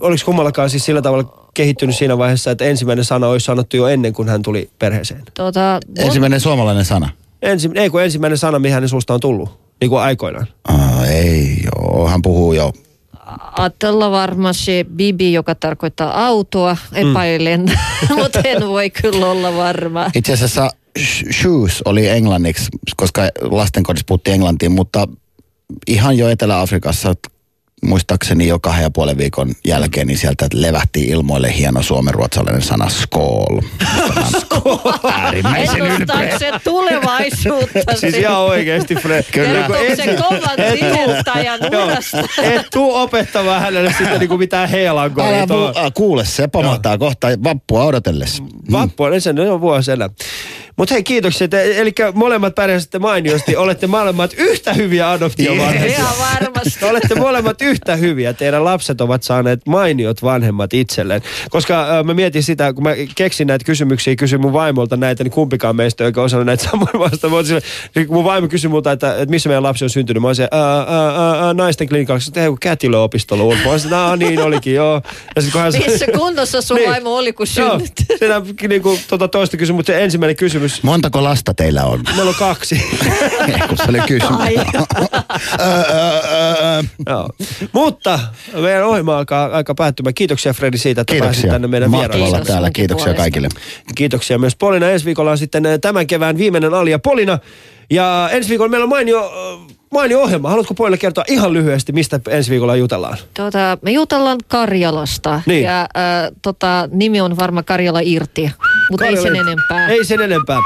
oliko kummallakaan siis sillä tavalla kehittynyt siinä vaiheessa, että ensimmäinen sana olisi sanottu jo ennen kuin hän tuli perheeseen. Tota, mun, Ensimmäinen suomalainen sana. Ensi, ei kun ensimmäinen sana, mihin hänen suusta on tullut, niin kuin aikoinaan. Ah, ei joo, hän puhuu jo. Atella varmaan se bibi, joka tarkoittaa autoa, epäilen, mm. mutta en voi kyllä olla varma. Itse asiassa sh- shoes oli englanniksi, koska lastenkodissa puhuttiin englantiin, mutta ihan jo Etelä-Afrikassa muistaakseni jo kahden ja puolen viikon jälkeen, niin sieltä levähti ilmoille hieno suomenruotsalainen sana skool. Äärimmäisen ylpeä. se tulevaisuutta? Siis ihan oikeasti, Fred. Kyllä. Niin et- se kovan Joo. urasta? Et tuu opettamaan hänelle sitten niinku mitään heilankoa. Älä niin kuule, se pomahtaa kohta vappua odotellessa. Vappu on sen, on vuosi enää. Mutta hei, kiitoksia. Te, eli molemmat pärjäsitte mainiosti. Olette molemmat yhtä hyviä adoptiovanhempia. Ihan varmasti. Te olette molemmat yhtä hyviä. Teidän lapset ovat saaneet mainiot vanhemmat itselleen. Koska äh, mä mietin sitä, kun mä keksin näitä kysymyksiä, kysyin mun vaimolta näitä, niin kumpikaan meistä ei oikein osannut näitä samoja vasta. Niin mun vaimo kysyi multa, että, että missä meidän lapsi on syntynyt. Mä olisin, ää, ää, ää, ää, naisten klinikalla, että hei, kätilöopistolla ulkoa. Mä olisin, että "Aa, niin olikin, joo. Ja sit kun hän Missä kunnossa sun Niin. vaimo oli, kun Joo, synnyt? sitä niinku, tota toista kysymys, mutta se ensimmäinen kysymys. Montako lasta teillä on? Meillä on kaksi. kun se oli kysymys. Mutta meidän ohjelma alkaa aika päättymään. Kiitoksia Fredi siitä, että pääsit tänne meidän Kiitos täällä. Kiitoksia kaikille. Kiitoksia myös Polina. Ensi viikolla on sitten eh, tämän kevään viimeinen Alia Polina. Ja ensi viikolla meillä on mainio, äh, mainio ohjelma. Haluatko pojille kertoa ihan lyhyesti, mistä ensi viikolla jutellaan? Tota, me jutellaan Karjalasta Niin. ja äh, tota, nimi on varmaan Karjala irti, mutta ei sen enempää. Ei sen enempää.